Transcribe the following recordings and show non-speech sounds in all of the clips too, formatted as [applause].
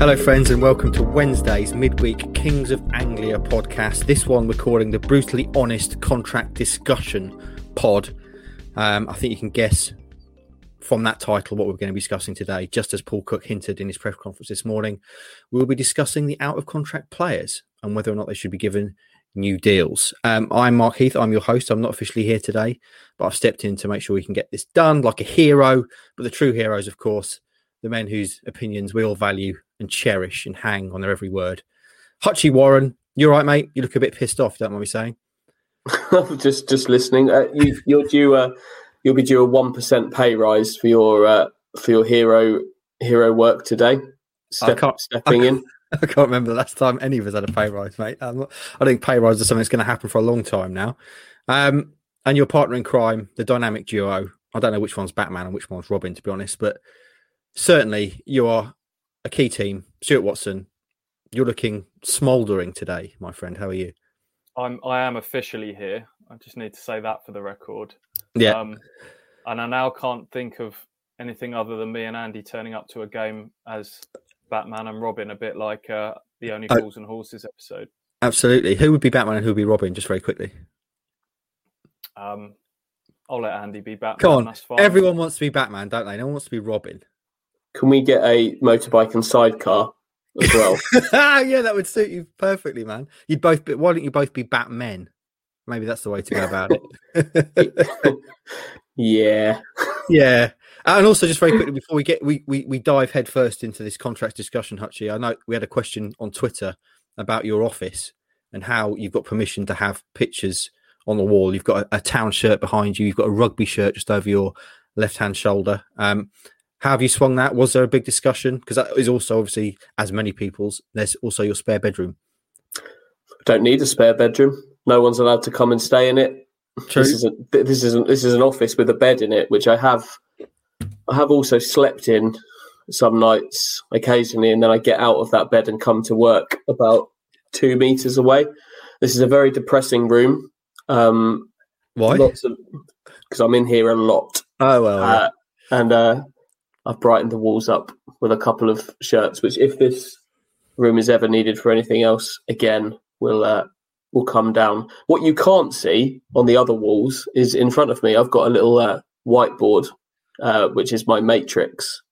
Hello, friends, and welcome to Wednesday's midweek Kings of Anglia podcast. This one we're calling the brutally honest contract discussion pod. Um, I think you can guess from that title what we're going to be discussing today. Just as Paul Cook hinted in his press conference this morning, we will be discussing the out of contract players and whether or not they should be given new deals. Um, I'm Mark Heath. I'm your host. I'm not officially here today, but I've stepped in to make sure we can get this done like a hero. But the true heroes, of course, the men whose opinions we all value and cherish and hang on their every word. Hutchie Warren, you're right, mate. You look a bit pissed off. Don't mind me saying. [laughs] just just listening. Uh, you, you're due a you'll be due a one percent pay rise for your uh, for your hero hero work today. Step, stepping in. [laughs] I can't remember the last time any of us had a pay rise, mate. Not, i think pay rise is something that's going to happen for a long time now. Um, and your partner in crime, the dynamic duo. I don't know which one's Batman and which one's Robin, to be honest, but certainly you are a key team. Stuart Watson, you're looking smouldering today, my friend. How are you? I'm. I am officially here. I just need to say that for the record. Yeah. Um, and I now can't think of anything other than me and Andy turning up to a game as Batman and Robin, a bit like uh, the Only Fools and Horses episode. Absolutely. Who would be Batman and who would be Robin? Just very quickly. Um, I'll let Andy be Batman. Come on. Everyone wants to be Batman, don't they? No one wants to be Robin. Can we get a motorbike and sidecar as [laughs] well? yeah, that would suit you perfectly, man. You'd both. Be, why don't you both be Batmen? Maybe that's the way to go about it. [laughs] yeah, [laughs] yeah. And also, just very quickly before we get we, we we dive headfirst into this contract discussion, Hutchie. I know we had a question on Twitter about your office and how you've got permission to have pictures on the wall. You've got a, a town shirt behind you. You've got a rugby shirt just over your left hand shoulder. Um, how have you swung that? Was there a big discussion? Because that is also obviously, as many people's, there's also your spare bedroom. Don't need a spare bedroom. No one's allowed to come and stay in it. True. This isn't. This isn't. This is an office with a bed in it, which I have I have also slept in some nights occasionally, and then I get out of that bed and come to work about two meters away. This is a very depressing room. Um, Why? Because I'm in here a lot. Oh well, uh, and uh, I've brightened the walls up with a couple of shirts. Which, if this room is ever needed for anything else again, will uh, will come down. What you can't see on the other walls is in front of me. I've got a little uh, whiteboard uh, which is my matrix,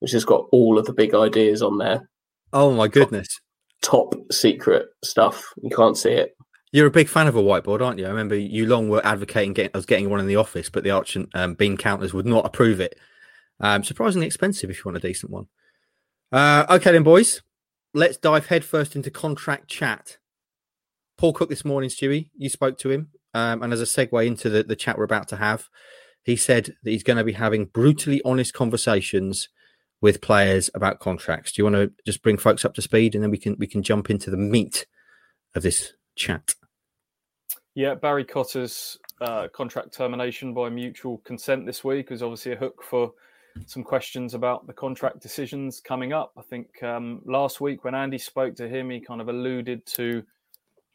which has got all of the big ideas on there. Oh my goodness! Top, top secret stuff. You can't see it. You're a big fan of a whiteboard, aren't you? I remember you long were advocating getting us getting one in the office, but the arch and um, bean counters would not approve it. Um, surprisingly expensive if you want a decent one. Uh, okay, then, boys, let's dive headfirst into contract chat. Paul Cook this morning, Stewie, you spoke to him, um, and as a segue into the, the chat we're about to have, he said that he's going to be having brutally honest conversations with players about contracts. Do you want to just bring folks up to speed, and then we can we can jump into the meat of this chat? Yeah, Barry Cotter's uh, contract termination by mutual consent this week is obviously a hook for some questions about the contract decisions coming up. I think um, last week when Andy spoke to him, he kind of alluded to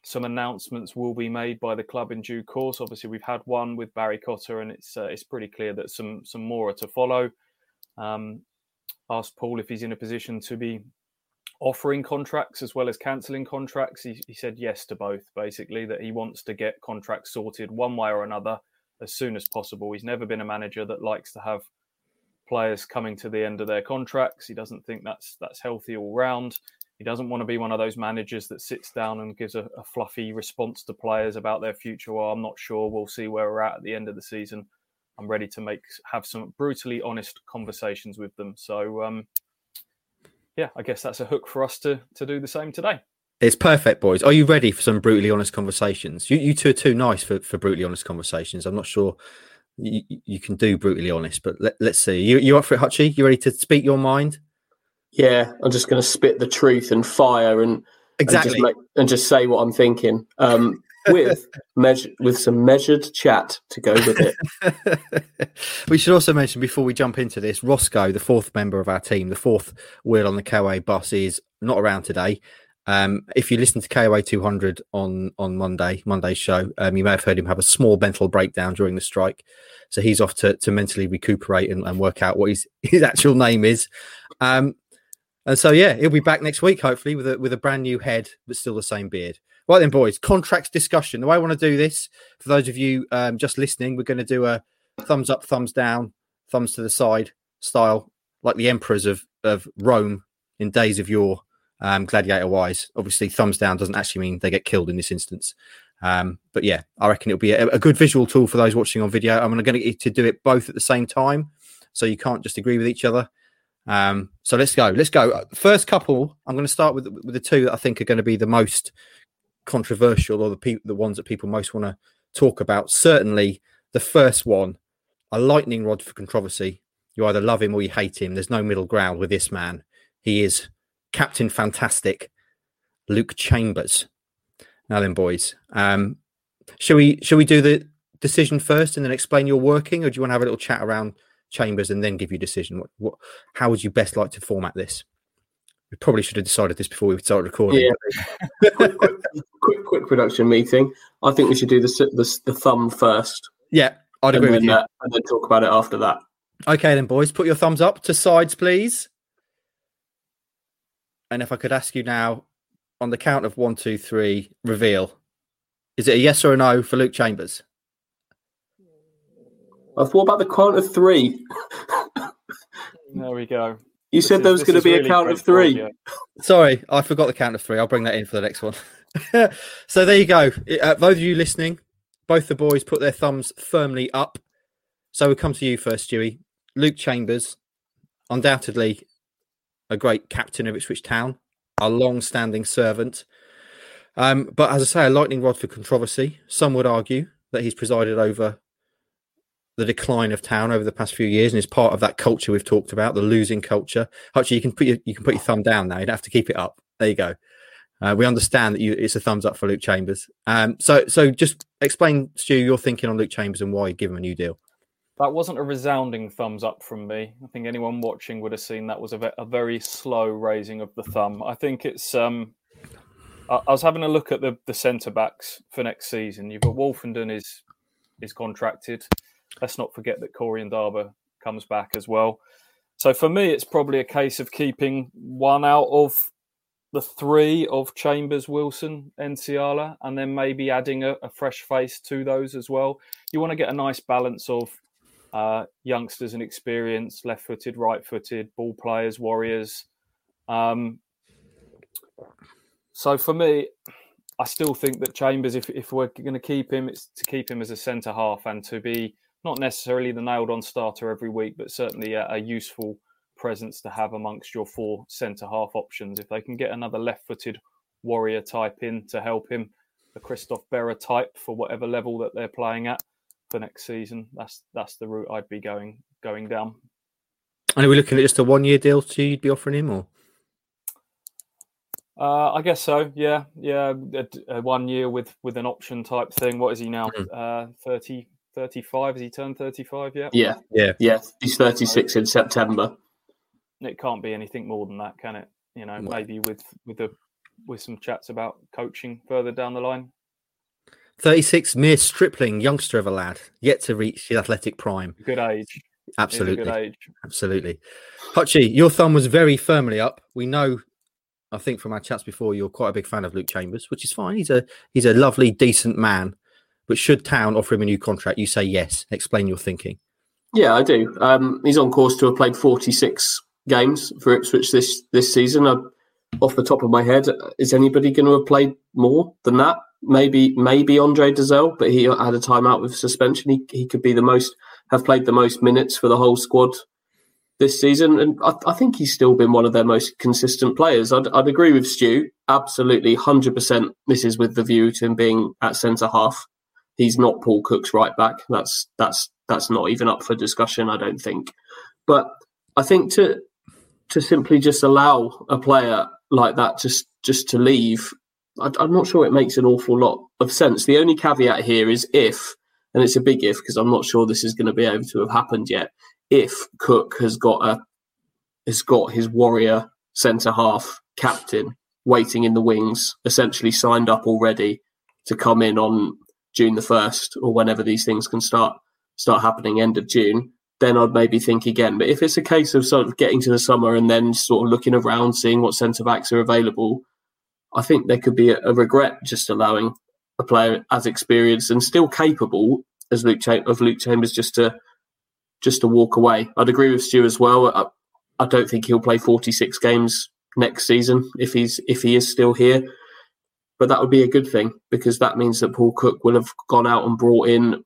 some announcements will be made by the club in due course. Obviously, we've had one with Barry Cotter, and it's uh, it's pretty clear that some some more are to follow. Um, asked Paul if he's in a position to be offering contracts as well as cancelling contracts. He, he said yes to both, basically, that he wants to get contracts sorted one way or another as soon as possible. He's never been a manager that likes to have players coming to the end of their contracts. He doesn't think that's that's healthy all round. He doesn't want to be one of those managers that sits down and gives a, a fluffy response to players about their future. Well, I'm not sure. We'll see where we're at at the end of the season. I'm ready to make have some brutally honest conversations with them. So, um, yeah, I guess that's a hook for us to to do the same today. It's perfect, boys. Are you ready for some brutally honest conversations? You, you two are too nice for, for brutally honest conversations. I'm not sure you, you can do brutally honest, but let, us see. You you up for it, Hutchie? You ready to speak your mind? Yeah, I'm just going to spit the truth and fire and exactly and just, make, and just say what I'm thinking. Um, with [laughs] measure, with some measured chat to go with it. [laughs] we should also mention before we jump into this, Roscoe, the fourth member of our team, the fourth wheel on the KOA bus, is not around today. Um, if you listen to KOA 200 on on Monday, Monday's show, um, you may have heard him have a small mental breakdown during the strike. So he's off to, to mentally recuperate and, and work out what his, [laughs] his actual name is. Um, And so yeah, he'll be back next week, hopefully, with a with a brand new head, but still the same beard. Right then, boys, contracts discussion. The way I want to do this, for those of you um, just listening, we're going to do a thumbs up, thumbs down, thumbs to the side style, like the emperors of of Rome in days of yore, um, gladiator wise. Obviously, thumbs down doesn't actually mean they get killed in this instance. Um, but yeah, I reckon it'll be a, a, good visual tool for those watching on video. I'm going to get you to do it both at the same time, so you can't just agree with each other. Um, so let's go. Let's go. First couple. I'm going to start with with the two that I think are going to be the most controversial, or the pe- the ones that people most want to talk about. Certainly, the first one, a lightning rod for controversy. You either love him or you hate him. There's no middle ground with this man. He is Captain Fantastic, Luke Chambers. Now then, boys, um, shall we shall we do the decision first and then explain your working, or do you want to have a little chat around Chambers and then give you a decision? What, what how would you best like to format this? We probably should have decided this before we started recording. Yeah. quick, [laughs] quick, quick, quick, production meeting. I think we should do the the, the thumb first. Yeah, I'd agree with you. Uh, and then talk about it after that. Okay, then, boys, put your thumbs up to sides, please. And if I could ask you now, on the count of one, two, three, reveal. Is it a yes or a no for Luke Chambers? I thought about the count of three. there we go. You this said is, there was going to be really a count of three. Sorry, I forgot the count of three. I'll bring that in for the next one. [laughs] so there you go. Uh, those of you listening, both the boys put their thumbs firmly up. So we come to you first, Stewie. Luke Chambers, undoubtedly a great captain of Ipswich Town, a long-standing servant. Um, but as I say, a lightning rod for controversy. Some would argue that he's presided over the decline of town over the past few years and is part of that culture we've talked about, the losing culture. Actually, you can put your you can put your thumb down now. You don't have to keep it up. There you go. Uh, we understand that you, it's a thumbs up for Luke Chambers. Um, so so just explain, Stu, your thinking on Luke Chambers and why you give him a new deal. That wasn't a resounding thumbs up from me. I think anyone watching would have seen that was a, ve- a very slow raising of the thumb. I think it's. Um, I, I was having a look at the, the centre backs for next season. You've got Woolfenden is is contracted. Let's not forget that Corey Ndaba comes back as well. So for me, it's probably a case of keeping one out of the three of Chambers, Wilson, Nsiala, and then maybe adding a, a, fresh face to those as well. You want to get a nice balance of uh, youngsters and experience, left-footed, right-footed, ball players, warriors. Um, so for me, I still think that Chambers, if, if we're going to keep him, it's to keep him as a centre half and to be not necessarily the nailed on starter every week, but certainly a, a useful presence to have amongst your four centre half options. If they can get another left footed warrior type in to help him, a Christophe Berra type for whatever level that they're playing at for next season, that's that's the route I'd be going going down. And are we looking at just a one year deal to you'd be offering him or? Uh, I guess so. Yeah, yeah. A, a one year with with an option type thing. What is he now? Mm. Uh, 30, 35. Has he turned 35 yet? Yeah. Yeah. Yeah. He's 36 in September. It can't be anything more than that, can it? You know, maybe with with the with some chats about coaching further down the line. 36, mere stripling, youngster of a lad, yet to reach his athletic prime. Good age. Absolutely. Good age. Absolutely. Hutchie, your thumb was very firmly up. We know, I think from our chats before, you're quite a big fan of Luke Chambers, which is fine. He's a he's a lovely, decent man. But should Town offer him a new contract, you say yes. Explain your thinking. Yeah, I do. Um, he's on course to have played 46 games for Ipswich this this season. I, off the top of my head, is anybody going to have played more than that? Maybe maybe Andre Dozzell, but he had a timeout with suspension. He he could be the most have played the most minutes for the whole squad this season, and I, I think he's still been one of their most consistent players. I'd, I'd agree with Stu, absolutely, hundred percent. This is with the view to him being at centre half he's not Paul Cook's right back. That's that's that's not even up for discussion. I don't think. But I think to to simply just allow a player like that just just to leave, I'm not sure it makes an awful lot of sense. The only caveat here is if, and it's a big if because I'm not sure this is going to be able to have happened yet. If Cook has got a has got his warrior centre half captain waiting in the wings, essentially signed up already to come in on June the first or whenever these things can start start happening, end of June, then I'd maybe think again. But if it's a case of sort of getting to the summer and then sort of looking around, seeing what centre backs are available, I think there could be a, a, regret just allowing a player as experienced and still capable as Luke of Luke Chambers just to just to walk away. I'd agree with Stu as well. I, I don't think he'll play 46 games next season if he's if he is still here. But that would be a good thing because that means that Paul Cook will have gone out and brought in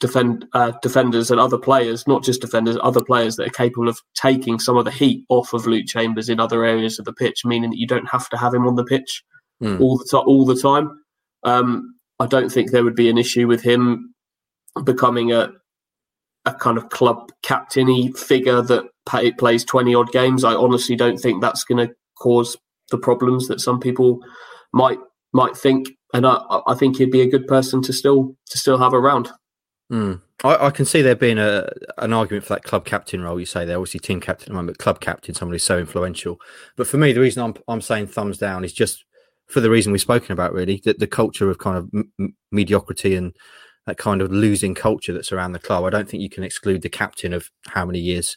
defend uh, defenders and other players, not just defenders, other players that are capable of taking some of the heat off of Luke Chambers in other areas of the pitch, meaning that you don't have to have him on the pitch mm. all the time. All the time. Um, I don't think there would be an issue with him becoming a a kind of club captainy figure that pay, plays twenty odd games. I honestly don't think that's going to cause the problems that some people might might think. And I, I think he'd be a good person to still to still have around. Mm. I, I, can see there being a an argument for that club captain role. You say they're obviously team captain at the moment, but club captain, who's so influential. But for me, the reason I'm I'm saying thumbs down is just for the reason we've spoken about, really, that the culture of kind of m- mediocrity and that kind of losing culture that's around the club. I don't think you can exclude the captain of how many years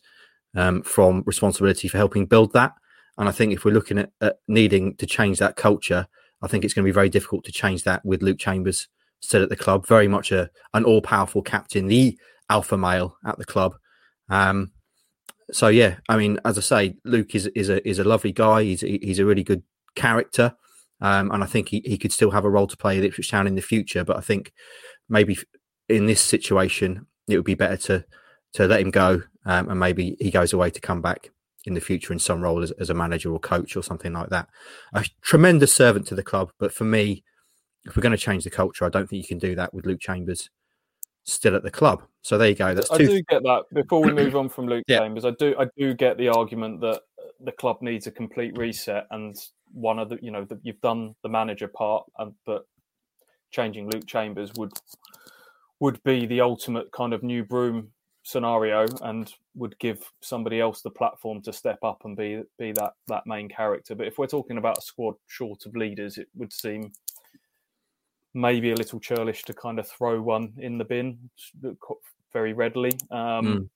um, from responsibility for helping build that. And I think if we're looking at, at needing to change that culture, I think it's going to be very difficult to change that with Luke Chambers still at the club, very much a an all powerful captain, the alpha male at the club. Um, so yeah, I mean, as I say, Luke is is a is a lovely guy. He's he's a really good character, um, and I think he, he could still have a role to play at Ipswich Town in the future. But I think maybe in this situation, it would be better to to let him go, um, and maybe he goes away to come back in the future in some role as, as a manager or coach or something like that. A tremendous servant to the club, but for me, if we're going to change the culture, I don't think you can do that with Luke Chambers still at the club. So there you go. That's I do get that. Before we move on from Luke [clears throat] yeah. Chambers, I do I do get the argument that the club needs a complete reset, and one of the you know the, you've done the manager part, and but changing Luke Chambers would would be the ultimate kind of new broom scenario, and would give somebody else the platform to step up and be be that that main character. But if we're talking about a squad short of leaders, it would seem maybe a little churlish to kind of throw one in the bin very readily. Um, mm.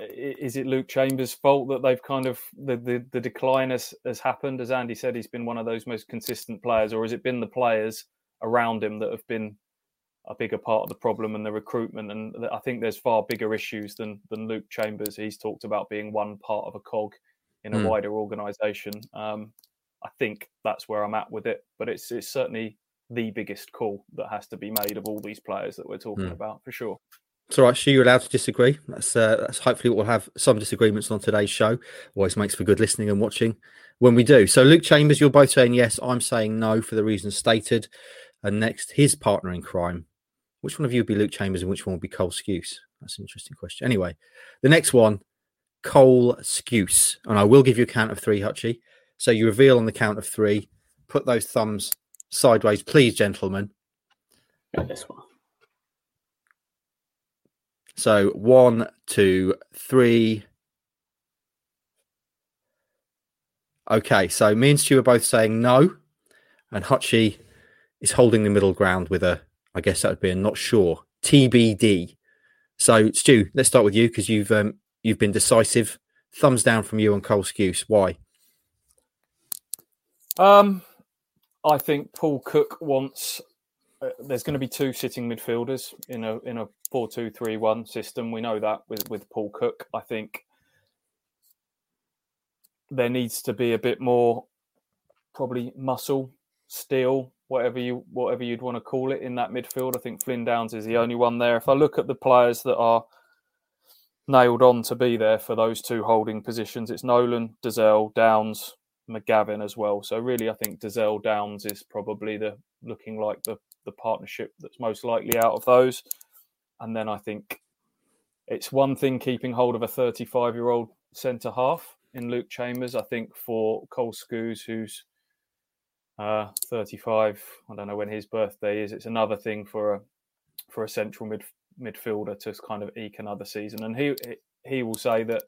Is it Luke Chambers' fault that they've kind of the, the, the decline has, has happened? As Andy said, he's been one of those most consistent players, or has it been the players around him that have been a bigger part of the problem and the recruitment? And I think there's far bigger issues than than Luke Chambers. He's talked about being one part of a cog in a mm. wider organisation. Um, I think that's where I'm at with it. But it's it's certainly the biggest call that has to be made of all these players that we're talking mm. about for sure. It's all right, Stu, you're allowed to disagree. That's uh, that's hopefully we'll have some disagreements on today's show. Always makes for good listening and watching when we do. So, Luke Chambers, you're both saying yes. I'm saying no for the reasons stated. And next, his partner in crime. Which one of you would be Luke Chambers and which one would be Cole Skuse? That's an interesting question. Anyway, the next one, Cole Skuse. And I will give you a count of three, Hutchie. So you reveal on the count of three. Put those thumbs sideways, please, gentlemen. this one. So one, two, three. Okay, so me and Stu are both saying no, and Hutchie is holding the middle ground with a, I guess that would be a not sure TBD. So Stu, let's start with you because you've um, you've been decisive. Thumbs down from you on Cole Skuse. Why? Um, I think Paul Cook wants. Uh, there's going to be two sitting midfielders in a in a four two three one system. We know that with with Paul Cook. I think there needs to be a bit more, probably muscle, steel, whatever you whatever you'd want to call it in that midfield. I think Flynn Downes is the only one there. If I look at the players that are nailed on to be there for those two holding positions, it's Nolan, Dozzell, Downes, McGavin as well. So really, I think Dozzell Downes is probably the looking like the the partnership that's most likely out of those. And then I think it's one thing keeping hold of a 35 year old centre half in Luke Chambers. I think for Cole Skuse, who's uh, 35, I don't know when his birthday is. It's another thing for a for a central mid midfielder to kind of eke another season. And he he will say that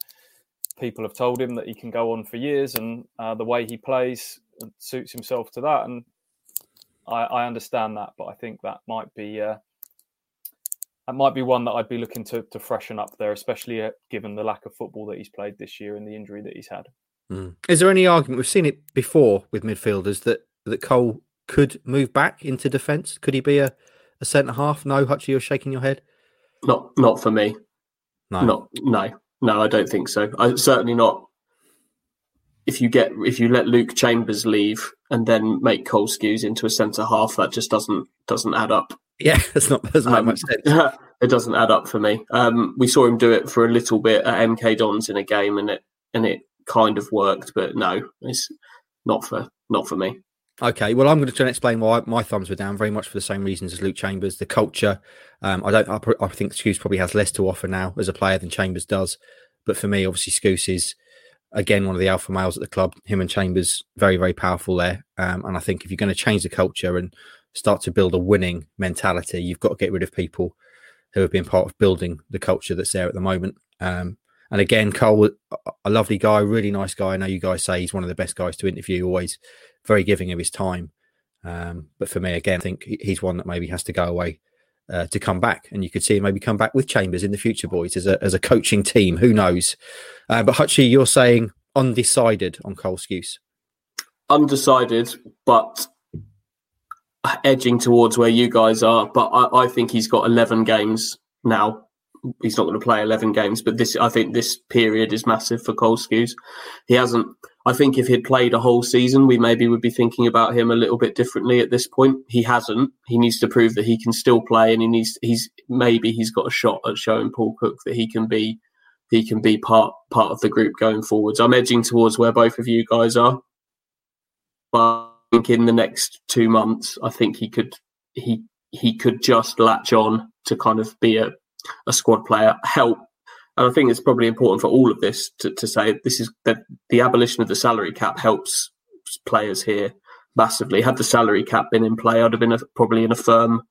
people have told him that he can go on for years, and uh, the way he plays suits himself to that. And I, I, understand that, but I think that might be uh, that might be one that I'd be looking to to freshen up there, especially uh, given the lack of football that he's played this year and the injury that he's had. Mm. Is there any argument? We've seen it before with midfielders that that Cole could move back into defence. Could he be a, a centre half? No, Hutchie, you're shaking your head. Not not for me. No, Not no no. I don't think so. I certainly not. If you get if you let Luke Chambers leave and then make Cole Skuse into a centre half, that just doesn't doesn't add up. Yeah, [laughs] that's not doesn't make Um, much sense. [laughs] it doesn't add up for me. Um, we saw him do it for a little bit at MK Dons in a game, and it and it kind of worked, but no, it's not for not for me. Okay, well, I'm going to try and explain why my thumbs were down. Very much for the same reasons as Luke Chambers. The culture. Um, I don't. I, I think Skuse probably has less to offer now as a player than Chambers does. But for me, obviously, Skuse is again one of the alpha males at the club. Him and Chambers very very powerful there. Um, and I think if you're going to change the culture and start to build a winning mentality, you've got to get rid of people who have been part of building the culture that's there at the moment. Um, and again, Cole, a lovely guy, really nice guy. I know you guys say he's one of the best guys to interview. Always very giving of his time. Um, but for me, again, I think he's one that maybe has to go away uh, to come back, and you could see him maybe come back with Chambers in the future, boys, as a as a coaching team. Who knows? Uh, but Hutchie, you're saying undecided on Cole Skuse. Undecided, but edging towards where you guys are. But I, I think he's got eleven games now. He's not going to play eleven games, but this I think this period is massive for Cole Skuse. He hasn't. I think if he'd played a whole season, we maybe would be thinking about him a little bit differently at this point. He hasn't. He needs to prove that he can still play, and he needs. He's maybe he's got a shot at showing Paul Cook that he can be. He can be part part of the group going forwards. I'm edging towards where both of you guys are, but I think in the next two months, I think he could he he could just latch on to kind of be a, a squad player, help and I think it's probably important for all of this to, to say this is that the abolition of the salary cap helps players here massively. Had the salary cap been in play, I'd have been a, probably in a firm,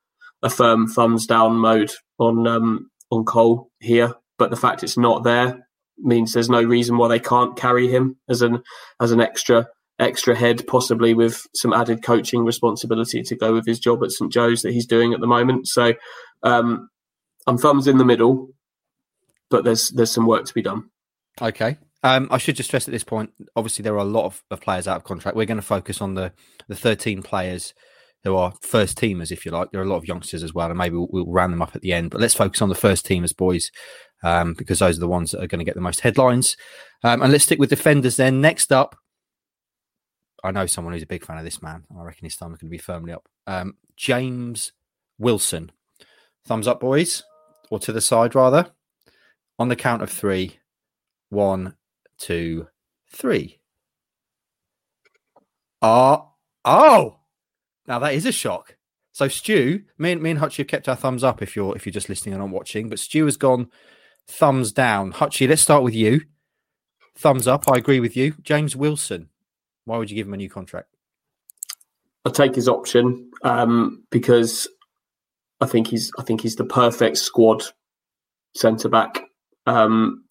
a firm thumbs down mode on um, on Cole here. But the fact it's not there means there's no reason why they can't carry him as an as an extra extra head, possibly with some added coaching responsibility to go with his job at St Joe's that he's doing at the moment. So um, I'm thumbs in the middle but there's there's some work to be done. Okay. Um, I should just stress at this point. Obviously, there are a lot of, of players out of contract. We're going to focus on the the 13 players who are first teamers, if you like. There are a lot of youngsters as well, and maybe we'll, we'll round them up at the end. But let's focus on the first teamers, boys, um, because those are the ones that are going to get the most headlines. Um, and let's stick with defenders then. Next up, I know someone who's a big fan of this man. I reckon his thumb's going to be firmly up. Um, James Wilson. Thumbs up, boys, or to the side rather. On the count of three. One, two, three. Ah, oh, now that is a shock. So Stu, me and me and Hutchie have kept our thumbs up if you're if you're just listening and not watching, but Stu has gone thumbs down. Hutchie, let's start with you. Thumbs up. I agree with you. James Wilson. Why would you give him a new contract? I'll take his option um, because I think he's I think he's the perfect squad centre back. Um,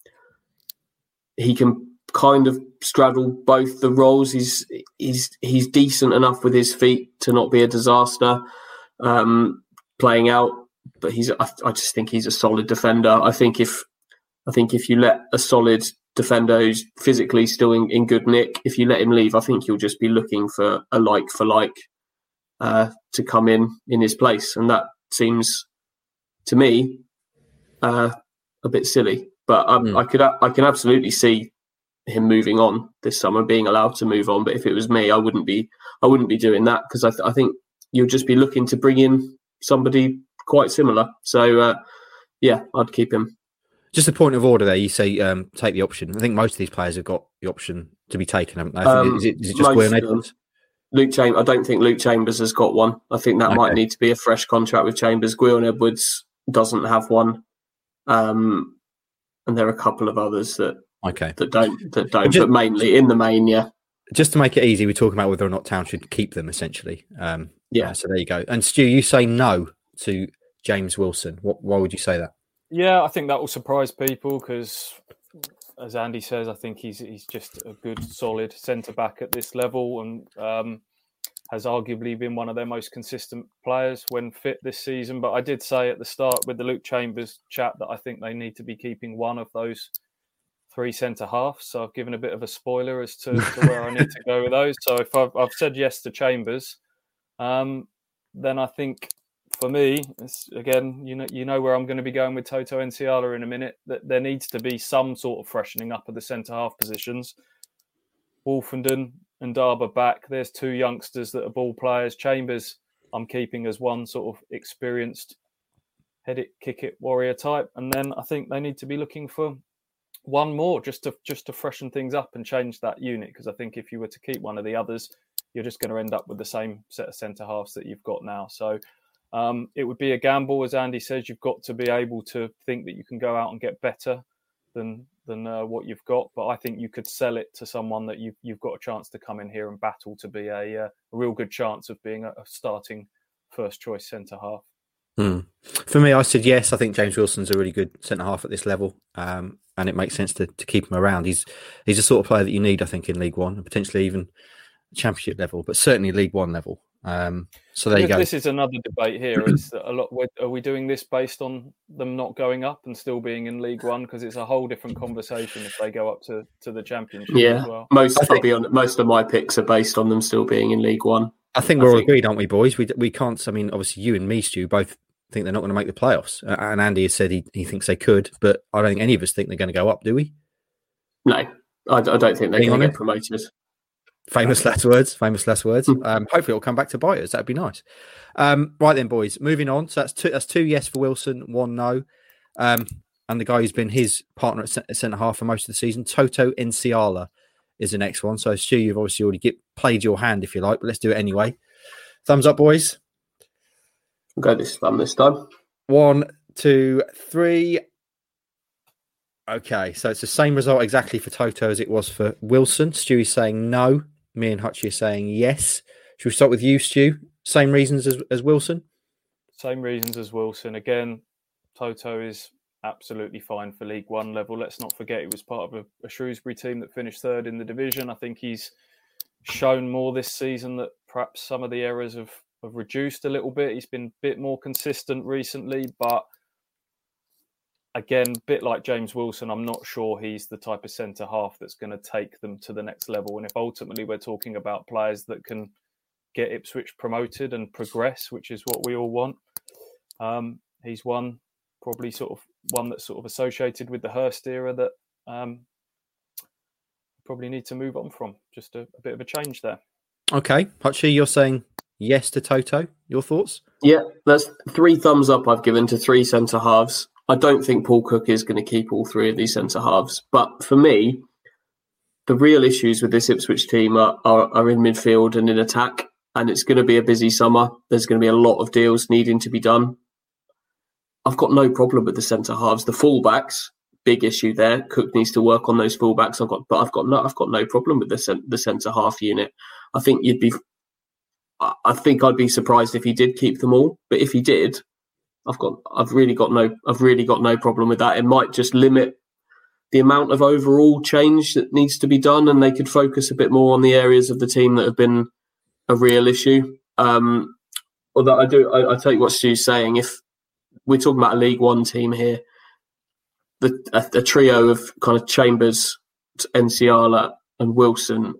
he can kind of straddle both the roles. He's he's he's decent enough with his feet to not be a disaster um, playing out, but he's I, I just think he's a solid defender. I think if I think if you let a solid defender who's physically still in, in good nick, if you let him leave, I think you'll just be looking for a like for like uh, to come in in his place, and that seems to me uh, a bit silly. But um, Mm. I could I can absolutely see him moving on this summer, being allowed to move on. But if it was me, I wouldn't be I wouldn't be doing that because I, th- I think you'll just be looking to bring in somebody quite similar. So uh, yeah, I'd keep him. Just a point of order there. You say um, take the option. I think most of these players have got the option to be taken, haven't they? I think- Um, is, it, is it just Will. Edwards? Luke Chambers, I don't think Luke Chambers has got one. I think that might need to be a fresh contract with Chambers. Gwion Edwards doesn't have one. Um, and there are a couple of others that, Okay. that don't that don't, just- but mainly in the main, yeah. Just to make it easy, we're talking about whether or not Town should keep them, essentially. Um, Yeah. uh, so there you go. And Stu, you say no to James Wilson. What, why would you say that? Yeah, I think that will surprise people because, as Andy says, I think he's he's just a good, solid centre back at this level, and um, has arguably been one of their most consistent players when fit this season. But I did say at the start with the Luke Chambers chat that I think they need to be keeping one of those three centre halves. So I've given a bit of a spoiler as to, to where I need to go with those. So if I've, I've said yes to Chambers, um, then I think for me, again, you know, you know where I'm going to be going with Toto Nsiala in a minute. That there needs to be some sort of freshening up of the centre half positions. Woolfenden and Ndaba back. There's two youngsters that are ball players. Chambers, I'm keeping as one sort of experienced head it, kick it warrior type, and then I think they need to be looking for one more just to just to freshen things up and change that unit. Because I think if you were to keep one of the others, you're just going to end up with the same set of centre halves that you've got now. So um, it would be a gamble, as Andy says. You've got to be able to think that you can go out and get better than than uh, what you've got. But I think you could sell it to someone that you've you've got a chance to come in here and battle to be a, uh, a real good chance of being a, a starting first choice centre half. Mm. For me, I said yes. I think James Wilson's a really good centre half at this level, um, and it makes sense to, to keep him around. He's he's a sort of player that you need, I think, in League One and potentially even Championship level, but certainly League One level. Um, so there you go. This is another debate here. Is a lot? [clears throat] Are we doing this based on them not going up and still being in League One? Because it's a whole different conversation if they go up to, to the Championship. Yeah, well. most I think, on, most of my picks are based on them still being in League One. I think we're I all think... agreed, aren't we, boys? We we can't. I mean, obviously, you and me, Stu, both think they're not going to make the playoffs, and Andy has said he, he thinks they could, but I don't think any of us think they're going to go up, do we? No, I, I don't think they're going to get promoted. Famous last words. Famous last words. Hmm. Um, hopefully, it'll come back to bite us. That'd be nice. Um, right then, boys. Moving on. So that's two. That's two yes for Wilson, one no. Um, and the guy who's been his partner at centre half for most of the season, Toto Nsiala, is the next one. So Stu, you've obviously already get, played your hand, if you like, but let's do it anyway. Thumbs up, boys. I'll go this thumb this time. One, two, three. Okay, so it's the same result exactly for Toto as it was for Wilson. Stewie's saying no. Me and Hutchie are saying yes. Should we start with you, Stu? Same reasons as, as Wilson? Same reasons as Wilson. Again, Toto is absolutely fine for League One level. Let's not forget he was part of a, a, Shrewsbury team that finished third in the division. I think he's shown more this season that perhaps some of the errors have, have reduced a little bit. He's been a bit more consistent recently, but again, a bit like James Wilson, I'm not sure he's the type of centre half that's going to take them to the next level. And if ultimately we're talking about players that can get Ipswich promoted and progress, which is what we all want, um, he's one probably sort of one that's sort of associated with the Hurst era that um, probably need to move on from. Just a, a bit of a change there. Okay, Hutchie, you're saying yes to Toto. Your thoughts? Yeah, that's three thumbs up I've given to three centre halves. I don't think Paul Cook is going to keep all three of these centre halves. But for me, the real issues with this Ipswich team are, are, are, in midfield and in attack. And it's going to be a busy summer. There's going to be a lot of deals needing to be done. I've got no problem with the centre halves. The fullbacks, big issue there. Cook needs to work on those fullbacks. I've got, but I've got no, I've got no problem with the the centre half unit. I think you'd be, I think I'd be surprised if he did keep them all. But if he did, I've got I've really got no I've really got no problem with that. It might just limit the amount of overall change that needs to be done, and they could focus a bit more on the areas of the team that have been a real issue. Um, although I do, I, I you what Stu's saying. If we're talking about a League One team here, the a, a trio of kind of Chambers, Nsiala, and Wilson,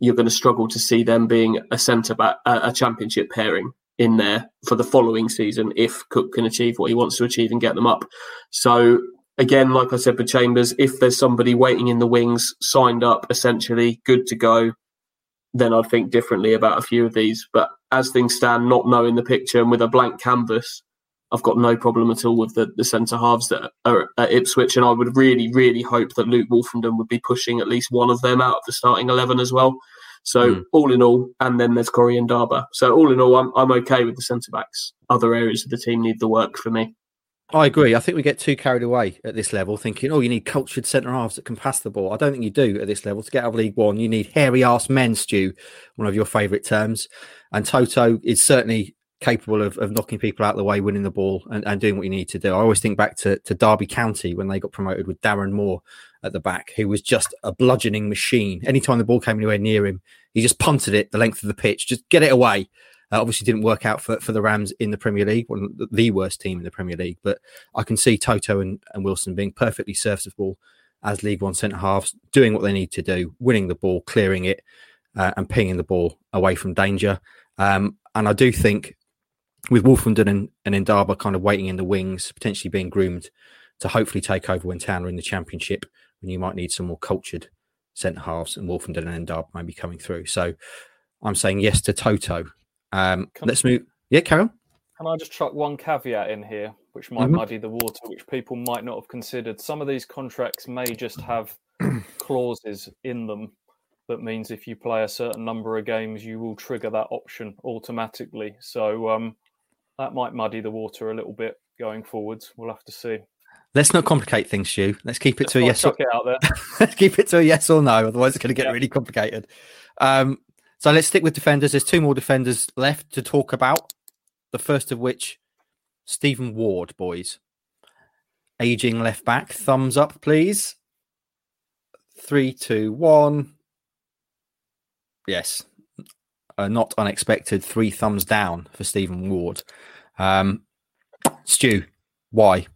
you're going to struggle to see them being a centre back, a, a Championship pairing in there for the following season if Cook can achieve what he wants to achieve and get them up. So again, like I said with Chambers, if there's somebody waiting in the wings, signed up, essentially good to go, then I'd think differently about a few of these. But as things stand, not knowing the picture and with a blank canvas, I've got no problem at all with the, the centre halves that are at Ipswich, and I would really, really hope that Luke Woolfenden would be pushing at least one of them out of the starting eleven as well. So mm. all in all, and then there's Corey Ndaba. So all in all, I'm I'm okay with the centre backs. Other areas of the team need the work for me. I agree. I think we get too carried away at this level, thinking, "Oh, you need cultured centre halves that can pass the ball." I don't think you do at this level. To get out of League One, you need hairy ass men, Stu, one of your favourite terms. And Toto is certainly capable of, of knocking people out of the way, winning the ball, and, and doing what you need to do. I always think back to, to Derby County when they got promoted with Darren Moore at the back, who was just a bludgeoning machine. Anytime the ball came anywhere near him, he just punted it the length of the pitch, just get it away. Uh, obviously, didn't work out for, for the Rams in the Premier League, one the worst team in the Premier League. But I can see Toto and, and Wilson being perfectly serviceable as League One centre halves, doing what they need to do, winning the ball, clearing it, uh, and pinging the ball away from danger. Um, and I do think with Woolfenden and, and Ndaba kind of waiting in the wings, potentially being groomed to hopefully take over when Town are in the Championship, when you might need some more cultured centre halves, and Woolfenden and Ndaba maybe coming through. So I'm saying yes to Toto. Um, let's move. Yeah, Carol. Can I just chuck one caveat in here, which might mm-hmm. muddy the water, which people might not have considered? Some of these contracts may just have [clears throat] clauses in them that means if you play a certain number of games, you will trigger that option automatically. So um, that might muddy the water a little bit going forwards. We'll have to see. Let's not complicate things, Stu. Let's keep it Let's to a yes. Or... It out there. let's [laughs] keep it to a yes or no. Otherwise, it's going to get yeah. really complicated. Um, so let's stick with defenders. There's two more defenders left to talk about. The first of which, Stephen Ward, boys. Aging left back. Thumbs up, please. Three, two, one. Yes, a not unexpected three thumbs down for Stephen Ward. Um, Stu, why?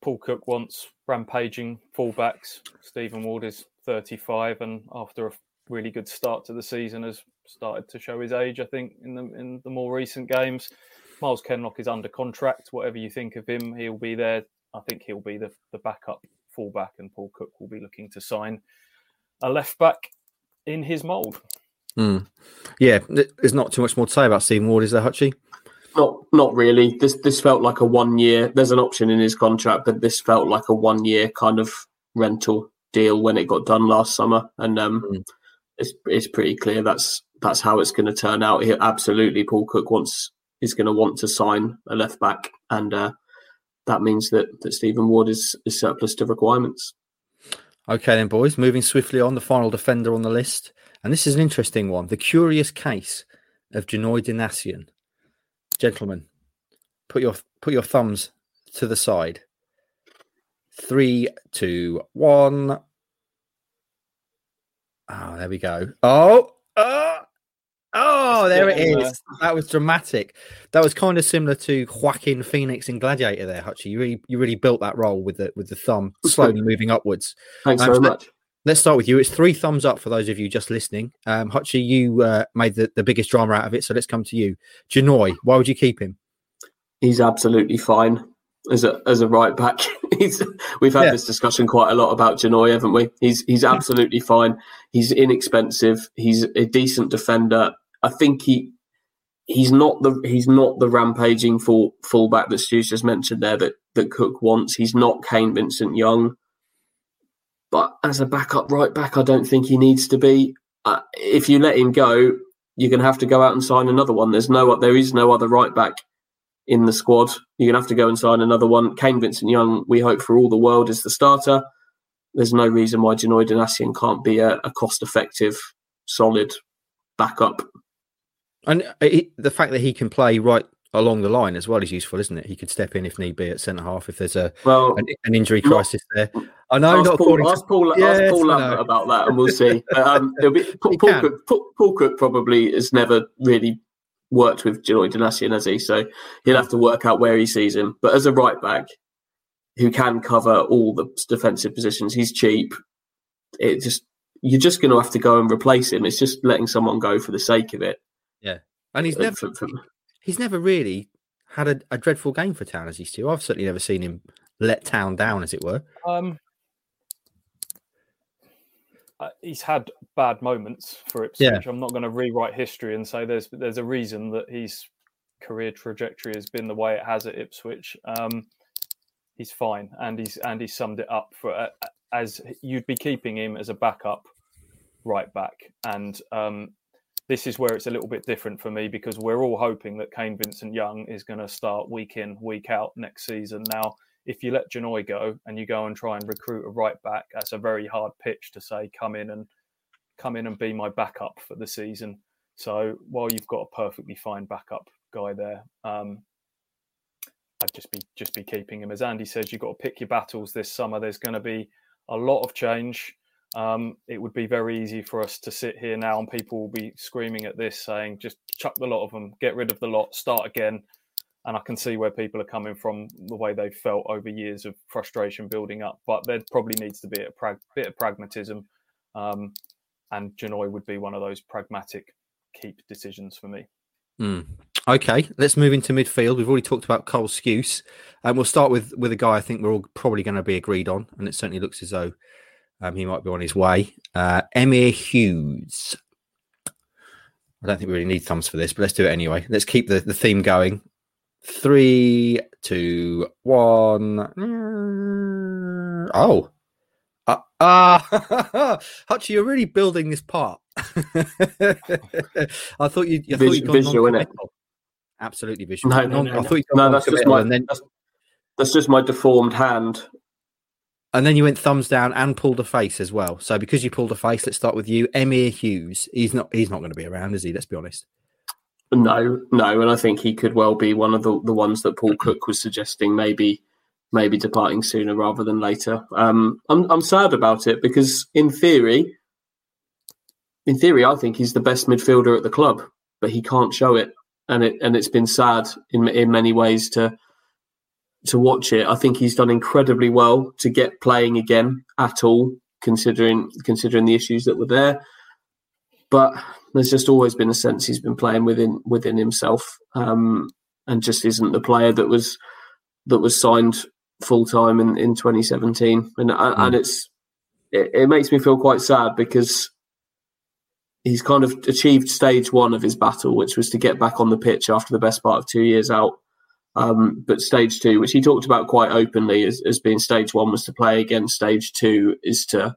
Paul Cook wants rampaging fullbacks. Stephen Ward is 35, and after a really good start to the season, has started to show his age. I think in the in the more recent games, Miles Kenlock is under contract. Whatever you think of him, he'll be there. I think he'll be the the backup fullback, and Paul Cook will be looking to sign a left back in his mould. Mm. Yeah, there's not too much more to say about Stephen Ward, is there, Hutchie? Not, not really. This this felt like a one year. There's an option in his contract, but this felt like a one year kind of rental deal when it got done last summer, and um, mm. it's it's pretty clear that's that's how it's going to turn out. He, absolutely, Paul Cook wants is going to want to sign a left back, and uh, that means that that Stephen Ward is, is surplus to requirements. Okay, then, boys, moving swiftly on, the final defender on the list. And this is an interesting one the curious case of Janoi Donacien. Gentlemen, put your put your thumbs to the side. Three, two, one. Oh, there we go. Oh, oh, Oh, there it is. [laughs] That was dramatic. That was kind of similar to Joaquin Phoenix in Gladiator. There, Hutchie. You really, you really built that role with the with the thumb [laughs] slowly moving upwards. Thanks um, very much. Let's start with you. It's three thumbs up for those of you just listening. Um, Hutchie, you uh, made the, the biggest drama out of it, so let's come to you. Janoi, why would you keep him? He's absolutely fine as a as a right back. [laughs] he's we've had yeah. this discussion quite a lot about Janoi, haven't we? He's he's absolutely fine. He's inexpensive. He's a decent defender. I think he he's not the he's not the rampaging full fullback that Stu's just mentioned there that that Cook wants. He's not Kane Vincent Young, but as a backup right back, I don't think he needs to be. Uh, if you let him go, you're going to have to go out and sign another one. There's no there is no other right back in the squad. You're going to have to go and sign another one. Kane Vincent Young, we hope for all the world, is the starter. There's no reason why Janoi Donacien can't be a, a cost effective, solid backup and he, the fact that he can play right along the line as well is useful, isn't it? He could step in if need be at centre half if there's a well, an, an injury crisis not, there. I know. Ask Paul, ask Paul, yes, ask Paul Lambert about that, and we'll see. [laughs] um, be, Paul, Paul, Cook, Paul, Paul, Cook, probably has never really worked with Janoi Donacien, has he? So he'll have to work out where he sees him. But as a right back who can cover all the defensive positions, he's cheap. It just you're just going to have to go and replace him. It's just letting someone go for the sake of it. Yeah, and he's never he's never really had a, a, dreadful game for Town as he's to. I've certainly never seen him let Town down, as it were. Um, uh, he's had bad moments for Ipswich. Yeah. I'm not going to rewrite history and say there's there's a reason that his career trajectory has been the way it has at Ipswich. Um, he's fine, and he's and he summed it up for uh, as you'd be keeping him as a backup right back, and um, this is where it's a little bit different for me because we're all hoping that Kane Vincent Young is going to start week in, week out next season. Now, if you let Janoi go and you go and try and recruit a right back, that's a very hard pitch to say, come in and come in and be my backup for the season. So while you've got a perfectly fine backup guy there. Um, I'd just be just be keeping him. As Andy says, you've got to pick your battles this summer. There's going to be a lot of change. Um, it would be very easy for us to sit here now and people will be screaming at this, saying, "Just chuck the lot of them, get rid of the lot, start again." And I can see where people are coming from, the way they've felt over years of frustration building up. But there probably needs to be a prag- bit of pragmatism, um, and Janoi would be one of those pragmatic keep decisions for me. Mm. Okay, let's move into midfield. We've already talked about Cole Skuse, and we'll start with with a guy I think we're all probably going to be agreed on, and it certainly looks as though um, he might be on his way. Uh, Emyr Huws. I don't think we really need thumbs for this, but let's do it anyway. Let's keep the, the theme going. Three, two, one. Oh, uh, uh, [laughs] Hutchie, you're really building this part. I thought [laughs] you. I thought you'd visual, it? Absolutely visual. No, no, no, I thought no that's just my. Then... That's, that's just my deformed hand. And then you went thumbs down and pulled a face as well. So because you pulled a face, let's start with you, Emyr Huws. He's not. He's not going to be around, is he? Let's be honest. No, no, and I think he could well be one of the, the ones that Paul Cook was suggesting maybe maybe departing sooner rather than later. Um, I'm I'm sad about it because in theory, in theory, I think he's the best midfielder at the club, but he can't show it, and it and it's been sad in in many ways to to watch it. I think he's done incredibly well to get playing again at all, considering considering the issues that were there. But there's just always been a sense he's been playing within within himself, um, and just isn't the player that was that was signed full time in, in 2017. And mm. and it's it, it makes me feel quite sad because he's kind of achieved stage one of his battle, which was to get back on the pitch after the best part of two years out. Um, but stage two, which he talked about quite openly as, as being stage one, was to play again. Stage two is to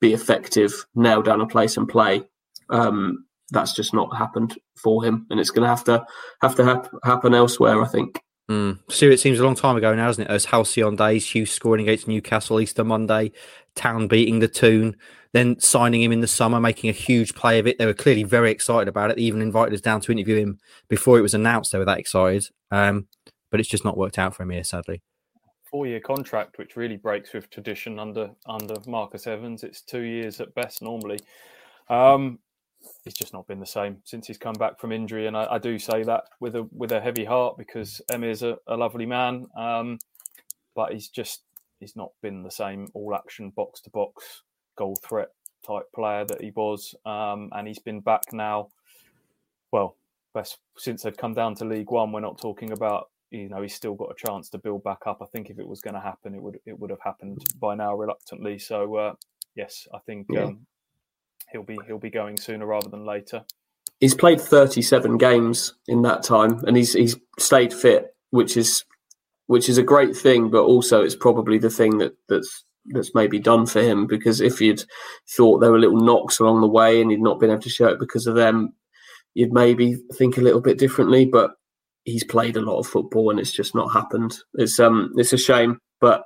be effective, nail down a place and play. Um, that's just not happened for him, and it's going to have to have to hap- happen elsewhere. I think. Mm. It seems a long time ago now, isn't it? As Halcyon days, Huws scoring against Newcastle Easter Monday, Town beating the Toon, then signing him in the summer, making a huge play of it. They were clearly very excited about it. They even invited us down to interview him before it was announced. They were that excited, um, but it's just not worked out for him here, sadly. Four-year contract, which really breaks with tradition under under Marcus Evans. It's two years at best normally. Um, he's just not been the same since he's come back from injury, and I, I do say that with a with a heavy heart because Emyr's a, a lovely man, um, but he's just he's not been the same all action box to box goal threat type player that he was, um, and he's been back now. Well, best since they've come down to League One, we're not talking about you know he's still got a chance to build back up. I think if it was going to happen, it would it would have happened by now, reluctantly. So uh, yes, I think yeah. um, he'll be he'll be going sooner rather than later. He's played 37 games in that time, and he's he's stayed fit, which is which is a great thing. But also, it's probably the thing that that's that's maybe done for him because if you'd thought there were little knocks along the way and he'd not been able to show it because of them, you'd maybe think a little bit differently. But he's played a lot of football and it's just not happened. It's um it's a shame, but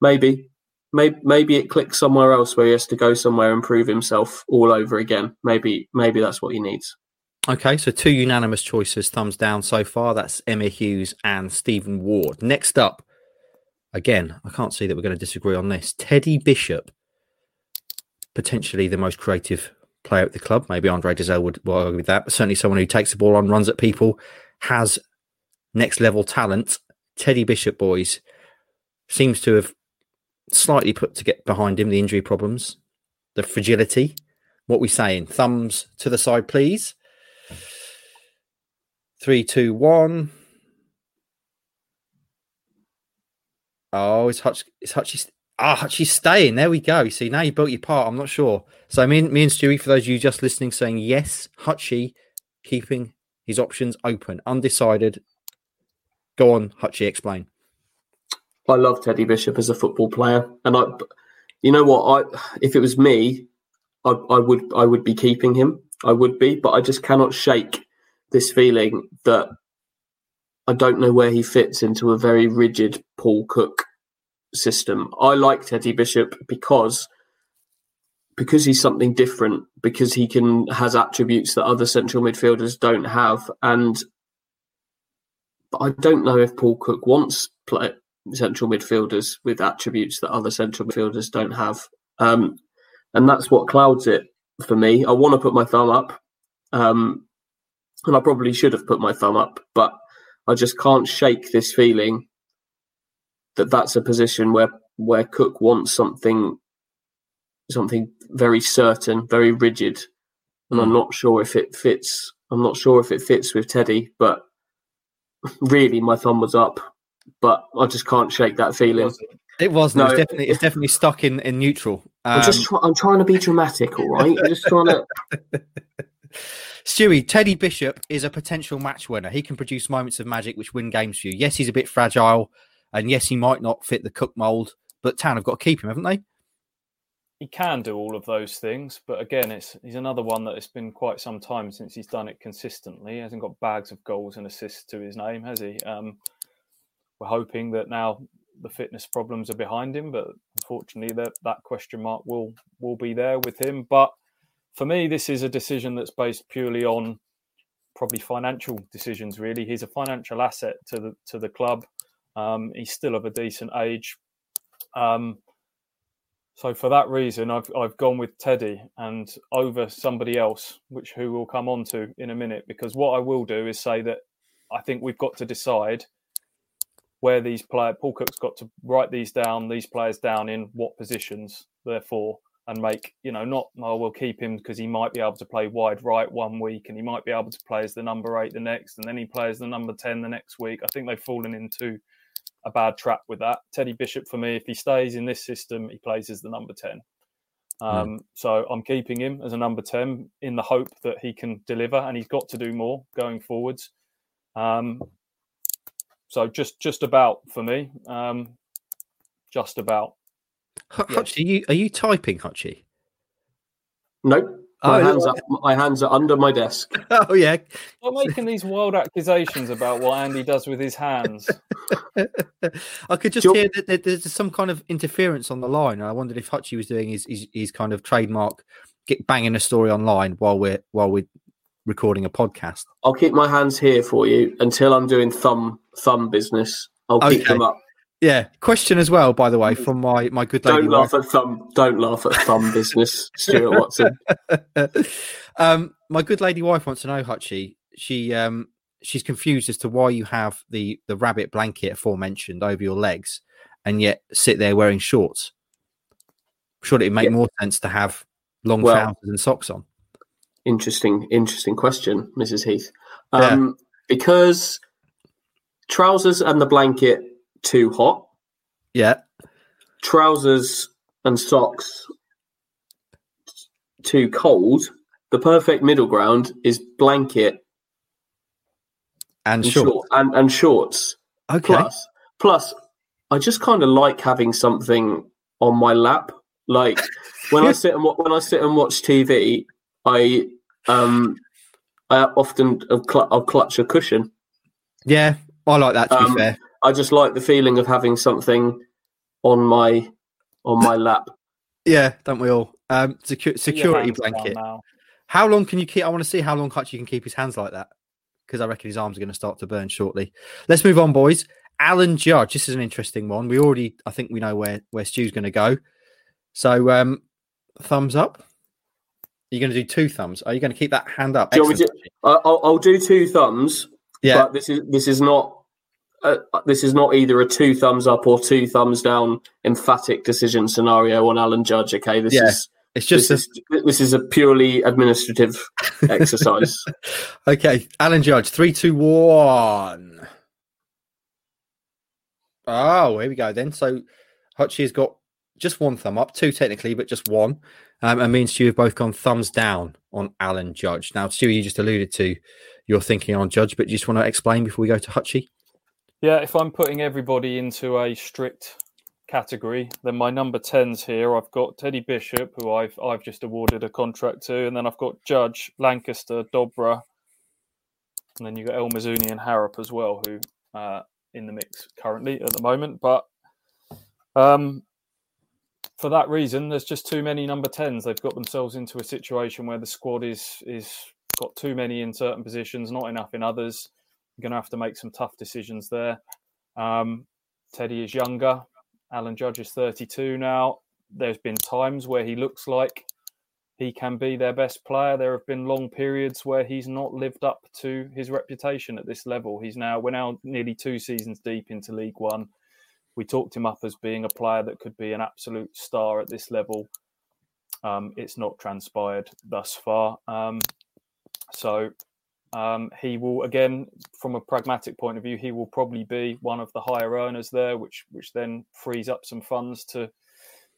maybe maybe maybe it clicks somewhere else where he has to go somewhere and prove himself all over again. Maybe maybe that's what he needs. Okay, so two unanimous choices, thumbs down so far. That's Emyr Huws and Stephen Ward. Next up, again, I can't see that we're going to disagree on this. Teddy Bishop, potentially the most creative player at the club. Maybe Andre would, would argue with that, but certainly someone who takes the ball on, runs at people, has next level talent. Teddy Bishop, boys, seems to have slightly put to get behind him the injury problems, the fragility. What we saying? Thumbs to the side, please. Three, two, one. Oh, it's Hutch. It's Hutchie. Ah, oh, Hutchie's staying. There we go. You see, now you built your part. I'm not sure. So me and me and Stewie, for those of you just listening, saying yes, Hutchie keeping his options open, undecided. Go on, Hutchie, explain. I love Teddy Bishop as a football player, and I, you know what, I if it was me, I, I would I would be keeping him. I would be, but I just cannot shake this feeling that I don't know where he fits into a very rigid Paul Cook system. I like Teddy Bishop because because he's something different, because he can has attributes that other central midfielders don't have, and I don't know if Paul Cook wants play central midfielders with attributes that other central midfielders don't have. Um, and that's what clouds it for me. I want to put my thumb up, um, and I probably should have put my thumb up, but I just can't shake this feeling that that's a position where where Cook wants something something very certain, very rigid, and I'm not sure if it fits. I'm not sure if it fits with Teddy, but [laughs] really, my thumb was up, but I just can't shake that feeling. It was. No, it's definitely it's definitely stuck in, in neutral. Um, I'm just um, try, I'm trying to be dramatic, all right. I'm just trying to. [laughs] Stewie, Teddy Bishop is a potential match winner. He can produce moments of magic which win games for you. Yes, he's a bit fragile, and yes, he might not fit the Cook mold, but Town have got to keep him, haven't they? He can do all of those things, but again, it's he's another one that it's been quite some time since he's done it consistently. He hasn't got bags of goals and assists to his name, has he? Um, we're hoping that now the fitness problems are behind him, but unfortunately, that that question mark will will be there with him. But for me, this is a decision that's based purely on probably financial decisions. Really, he's a financial asset to the to the club. Um, he's still of a decent age. Um, so for that reason, I've I've gone with Teddy and over somebody else, which who we'll come on to in a minute. Because what I will do is say that I think we've got to decide where these players, Paul Cook's got to write these down, these players down in what positions, therefore, and make, you know, not, oh, we'll keep him because he might be able to play wide right one week and he might be able to play as the number eight the next, and then he plays the number 10 the next week. I think they've fallen into a bad trap with that. Teddy Bishop, for me, if he stays in this system, he plays as the number 10. Hmm. Um. So I'm keeping him as a number 10 in the hope that he can deliver, and he's got to do more going forwards. Um, so just just about for me, um, just about. H- yeah. Hutchie, are you are you typing, Hutchie? Nope. My, oh, hands, up, my hands are under my desk. [laughs] Oh yeah. Stop making these wild accusations about what Andy does with his hands. [laughs] I could just hear that there's some kind of interference on the line. I wondered if Hutchie was doing his, his, his kind of trademark, get banging a story online while we're while we're recording a podcast. I'll keep my hands here for you until I'm doing thumb thumb business. I'll okay. keep them up. Yeah. Question as well, by the way, from my my good lady. Don't laugh wife. at thumb. Don't laugh at thumb business, [laughs] Stuart Watson. [laughs] um, my good lady wife wants to know, Hutchie. She um she's confused as to why you have the the rabbit blanket aforementioned over your legs, and yet sit there wearing shorts. Surely it make yeah. more sense to have long well, trousers and socks on. Interesting, interesting question, Mrs. Heath. Um, yeah. Because trousers and the blanket too hot. Yeah. Trousers and socks too cold. The perfect middle ground is blanket and, and shorts. Short, and, and shorts. Okay. Plus, plus, I just kind of like having something on my lap. Like [laughs] when I sit and when I sit and watch TV, I um I often I'll clutch a cushion. Yeah, I like that. To um, be fair, I just like the feeling of having something on my on my lap. Yeah, don't we all? Um, secu- security blanket. How long can you keep? I want to see how long Hutch you can keep his hands like that because I reckon his arms are going to start to burn shortly. Let's move on, boys. Alan Judge. This is an interesting one. We already, I think, we know where where Stu's going to go. So, um, thumbs up. You're you going to do two thumbs? Are you going to keep that hand up? To, I'll, I'll do two thumbs. Yeah. But this is this is not uh, this is not either a two thumbs up or two thumbs down emphatic decision scenario on Alan Judge. Okay, this yeah. is it's just this, a... is, this is a purely administrative [laughs] exercise. okay, Alan Judge, three, two, one. Oh, here we go then. So Hutchie has got just one thumb up, two technically, but just one. Um, and me and Stu have both gone thumbs down on Alan Judge. Now, Stu, you just alluded to your thinking on Judge, but do you just want to explain before we go to Hutchie? Yeah, if I'm putting everybody into a strict category, then my number tens here, I've got Teddy Bishop, who I've I've just awarded a contract to, and then I've got Judge, Lankester, Dobra, and then you got El Mizouni and Harrop as well, who uh, in the mix currently at the moment. But um, for that reason, there's just too many number tens. They've got themselves into a situation where the squad is is got too many in certain positions, not enough in others. Going to have to make some tough decisions there. Um, Teddy is younger. Alan Judge is 32 now. There's been times where he looks like he can be their best player. There have been long periods where he's not lived up to his reputation at this level. He's now we're now nearly two seasons deep into League One. We talked him up as being a player that could be an absolute star at this level. Um, it's not transpired thus far. Um, so um, he will again, from a pragmatic point of view, he will probably be one of the higher earners there, which which then frees up some funds to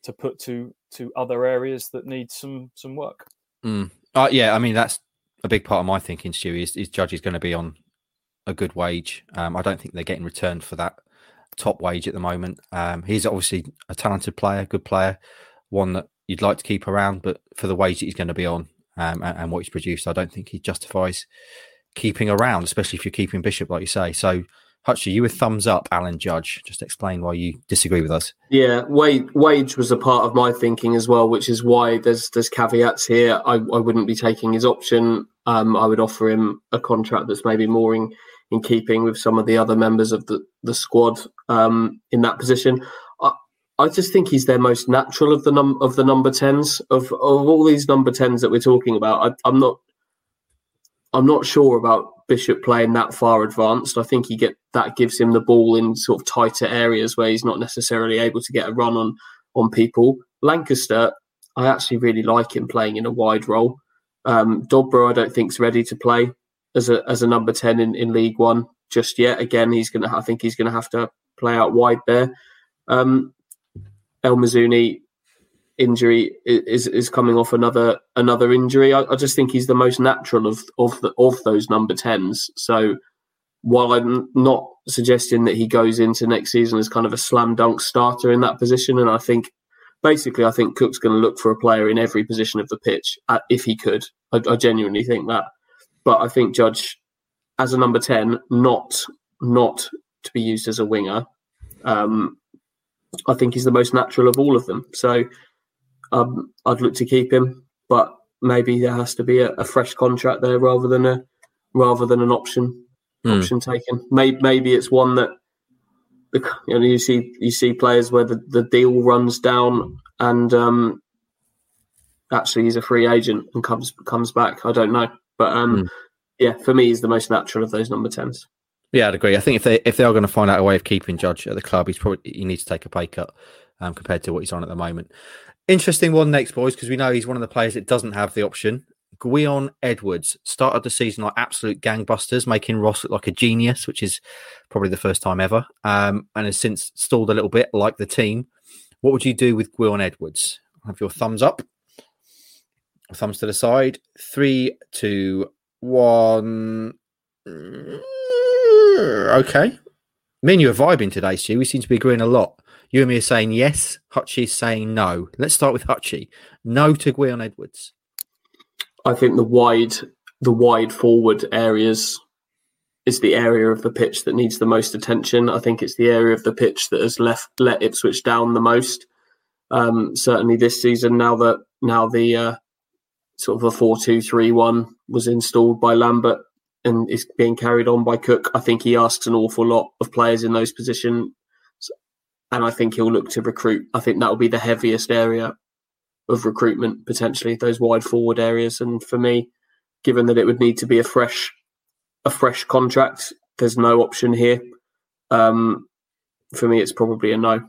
to put to to other areas that need some some work. Mm. Uh, yeah, I mean that's a big part of my thinking, Stu. Is, is Judge is going to be on a good wage. Um, I don't think they're getting returned for that top wage at the moment. Um, he's obviously a talented player, good player, one that you'd like to keep around, but for the wage that he's going to be on um, and, and, what he's produced, I don't think he justifies keeping around, especially if you're keeping Bishop, like you say. So Hutchie, you with thumbs up, Alan Judge. Just explain why you disagree with us. Yeah, wage, wage was a part of my thinking as well, which is why there's there's caveats here. I, I wouldn't be taking his option. Um, I would offer him a contract that's maybe more in, in keeping with some of the other members of the, the squad um, in that position. I, just think he's their most natural of the num of the number tens of of all these number tens that we're talking about. I, I'm not I'm not sure about Bishop playing that far advanced. I think he get that gives him the ball in sort of tighter areas where he's not necessarily able to get a run on on people. Lankester, I actually really like him playing in a wide role. Um, Dobra, I don't think is ready to play as a as a number ten in, in League One just yet. Again, he's gonna I think he's gonna have to play out wide there. Um, El Mizouni, injury is is coming off another another injury. I, I, just think he's the most natural of of the, of those number tens. So while I'm not suggesting that he goes into next season as kind of a slam dunk starter in that position, and I think basically I think Cook's going to look for a player in every position of the pitch uh, if he could. I, I genuinely think that, but I think Judge as a number ten, not not to be used as a winger. Um, I think he's the most natural of all of them. So um, I'd look to keep him, but maybe there has to be a, a, fresh contract there rather than a rather than an option mm. option taken. Maybe, maybe it's one that you know you see you see players where the, the deal runs down and um, actually he's a free agent and comes comes back. I don't know, but um, mm. yeah, for me, he's the most natural of those number tens. Yeah, I'd agree. I think if they if they are going to find out a way of keeping Judge at the club, he's probably he needs to take a pay cut um, compared to what he's on at the moment. Interesting one next, boys, because we know he's one of the players that doesn't have the option. Gwion Edwards started the season like absolute gangbusters, making Ross look like a genius, which is probably the first time ever, um, and has since stalled a little bit, like the team. What would you do with Gwion Edwards? Have your thumbs up, thumbs to the side. Three, two, one. Okay. Me and you are vibing today, Stu. We seem to be agreeing a lot. You and me are saying yes. Hutchie's saying no. Let's start with Hutchie. No to Gwion Edwards. I think the wide, the wide forward areas is the area of the pitch that needs the most attention. I think it's the area of the pitch that has left let Ipswich down the most. Um, certainly this season, now that now the uh, sort of a four-two-three-one was installed by Lambert and is being carried on by Cook, I think he asks an awful lot of players in those positions and I think he'll look to recruit. I think that will be the heaviest area of recruitment potentially those wide forward areas. And for me, given that it would need to be a fresh a fresh contract, there's no option here. Um, for me, it's probably a no.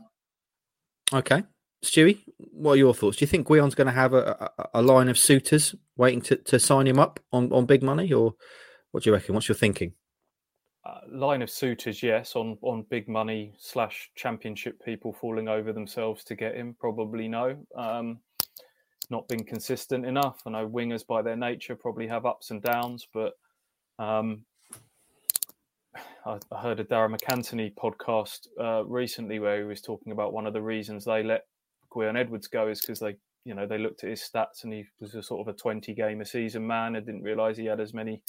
Okay, Stewie, what are your thoughts? Do you think Gwion's going to have a, a, a, line of suitors waiting to, to sign him up on, on big money, or what do you reckon? What's your thinking? Uh, line of suitors, yes, on on big money slash championship people falling over themselves to get him. Probably no. Um, not been consistent enough. I know wingers by their nature probably have ups and downs, but um, [sighs] I, I, heard a Darragh MacAnthony podcast uh, recently where he was talking about one of the reasons they let Gwion Edwards go is because they, you know, they looked at his stats and he was a sort of a twenty game a season man and didn't realise he had as many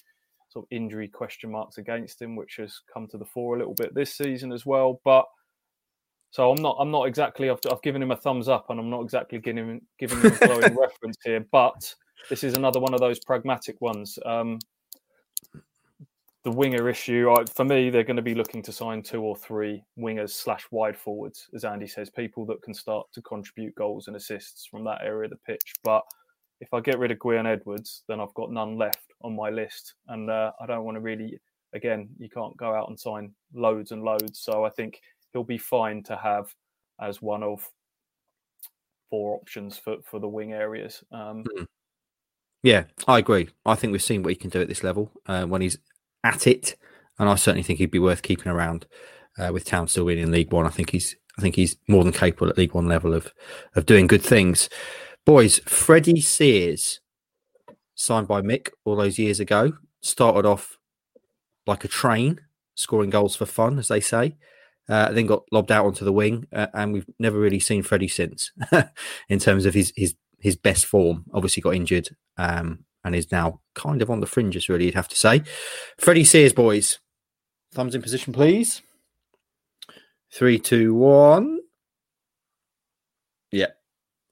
sort of injury question marks against him, which has come to the fore a little bit this season as well. But so I'm not I'm not exactly I've, I've given him a thumbs up, and I'm not exactly giving him giving him a glowing [laughs] reference here. But this is another one of those pragmatic ones. Um, the winger issue, I, for me, they're going to be looking to sign two or three wingers slash wide forwards, as Andy says, people that can start to contribute goals and assists from that area of the pitch. But if I get rid of Gwion Edwards, then I've got none left on my list, and uh, I don't want to really. Again, you can't go out and sign loads and loads, so I think he'll be fine to have as one of four options for for the wing areas. Um, mm. Yeah, I agree. I think we've seen what he can do at this level uh, when he's at it, and I certainly think he'd be worth keeping around. Uh, with Town still winning League One, I think he's I think he's more than capable at League One level of of doing good things. Boys, Freddie Sears, signed by Mick all those years ago, started off like a train, scoring goals for fun, as they say. Uh, then got lobbed out onto the wing, uh, and we've never really seen Freddie since, [laughs] in terms of his his his best form. Obviously, got injured um, and is now kind of on the fringes, really, you'd have to say. Freddie Sears, boys. Thumbs in position, please. Three, two, one.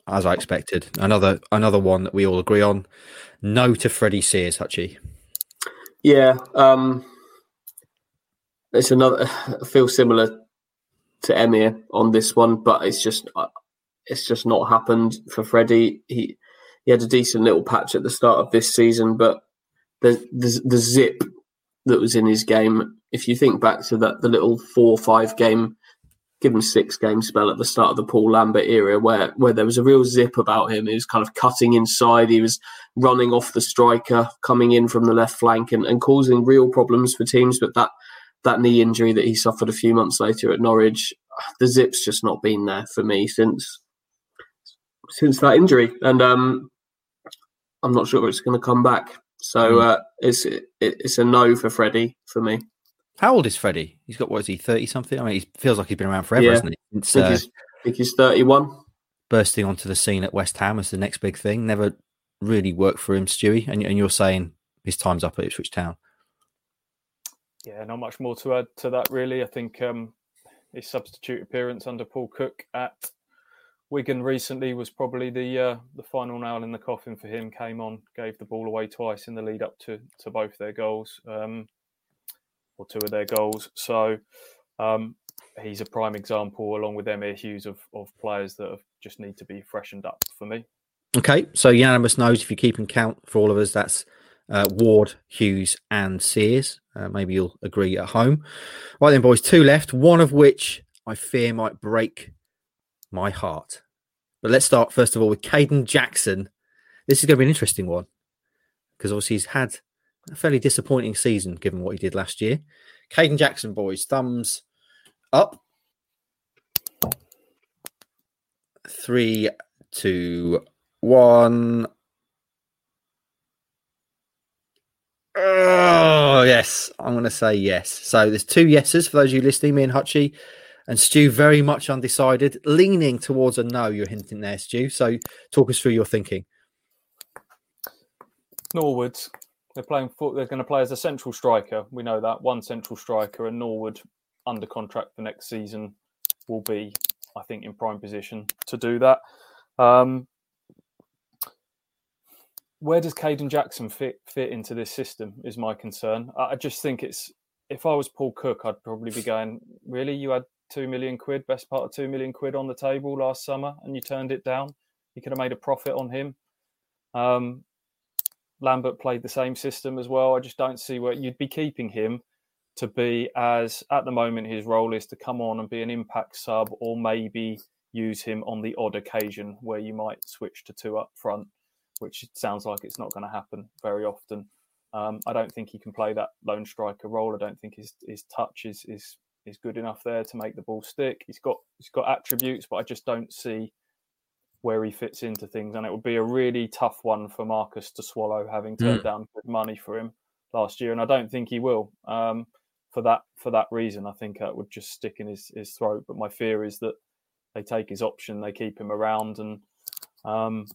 As I expected. Another another one that we all agree on. No to Freddie Sears, Hutchie. Yeah, um, it's another. I feel similar to Emyr on this one, but it's just uh, it's just not happened for Freddie. He he had a decent little patch at the start of this season, but the the, the zip that was in his game. If you think back to that, the little four or five game, give him six game spell at the start of the Paul Lambert era, where where there was a real zip about him. He was kind of cutting inside. He was running off the striker, coming in from the left flank, and, and causing real problems for teams. But that that knee injury that he suffered a few months later at Norwich, the zip's just not been there for me since since that injury. And um, I'm not sure it's going to come back. So mm. uh, it's it, it's a no for Freddie for me. How old is Freddie? He's got what is he thirty something? I mean, he feels like he's been around forever, yeah. hasn't he? Since, I, think uh, he's, I think he's thirty-one. Bursting onto the scene at West Ham as the next big thing. Never really worked for him, Stewie. And, and you're saying his time's up at Ipswich Town. Yeah, not much more to add to that, really. I think um, his substitute appearance under Paul Cook at Wigan recently was probably the uh, the final nail in the coffin for him. Came on, gave the ball away twice in the lead up to to both their goals, um, or two of their goals. So um, he's a prime example, along with Emyr Huws, of of players that have, just need to be freshened up for me. Okay, so unanimous knows if you're keeping count for all of us, that's uh, Ward, Huws, and Sears. Uh, maybe you'll agree at home. Right then, boys, two left. One of which I fear might break my heart. But let's start first of all with Kayden Jackson. This is going to be an interesting one because obviously he's had a fairly disappointing season given what he did last year. Kayden Jackson, boys, thumbs up. Three, two, one. Oh, yes. I'm going to say yes. So there's two yeses for those of you listening, me and Hutchie and Stu very much undecided, leaning towards a no. You're hinting there, Stu. So talk us through your thinking. Norwood, they're playing. They're going to play as a central striker. We know that one central striker, and Norwood under contract for next season will be, I think, in prime position to do that. Um, where does Kayden Jackson fit fit into this system? Is my concern. I just think it's if I was Paul Cook, I'd probably be going, really? You had two million quid, best part of two million quid on the table last summer, and you turned it down. You could have made a profit on him. Um, Lambert played the same system as well. I just don't see where you'd be keeping him to be as at the moment his role is to come on and be an impact sub, or maybe use him on the odd occasion where you might switch to two up front, which sounds like it's not going to happen very often. Um, I don't think he can play that lone striker role. I don't think his his touch is is is good enough there to make the ball stick. He's got he's got attributes, but I just don't see where he fits into things. And it would be a really tough one for Marcus to swallow, having turned mm. down good money for him last year. And I don't think he will. Um, for that for that reason, I think that would just stick in his, his throat. But my fear is that they take his option, they keep him around, and um,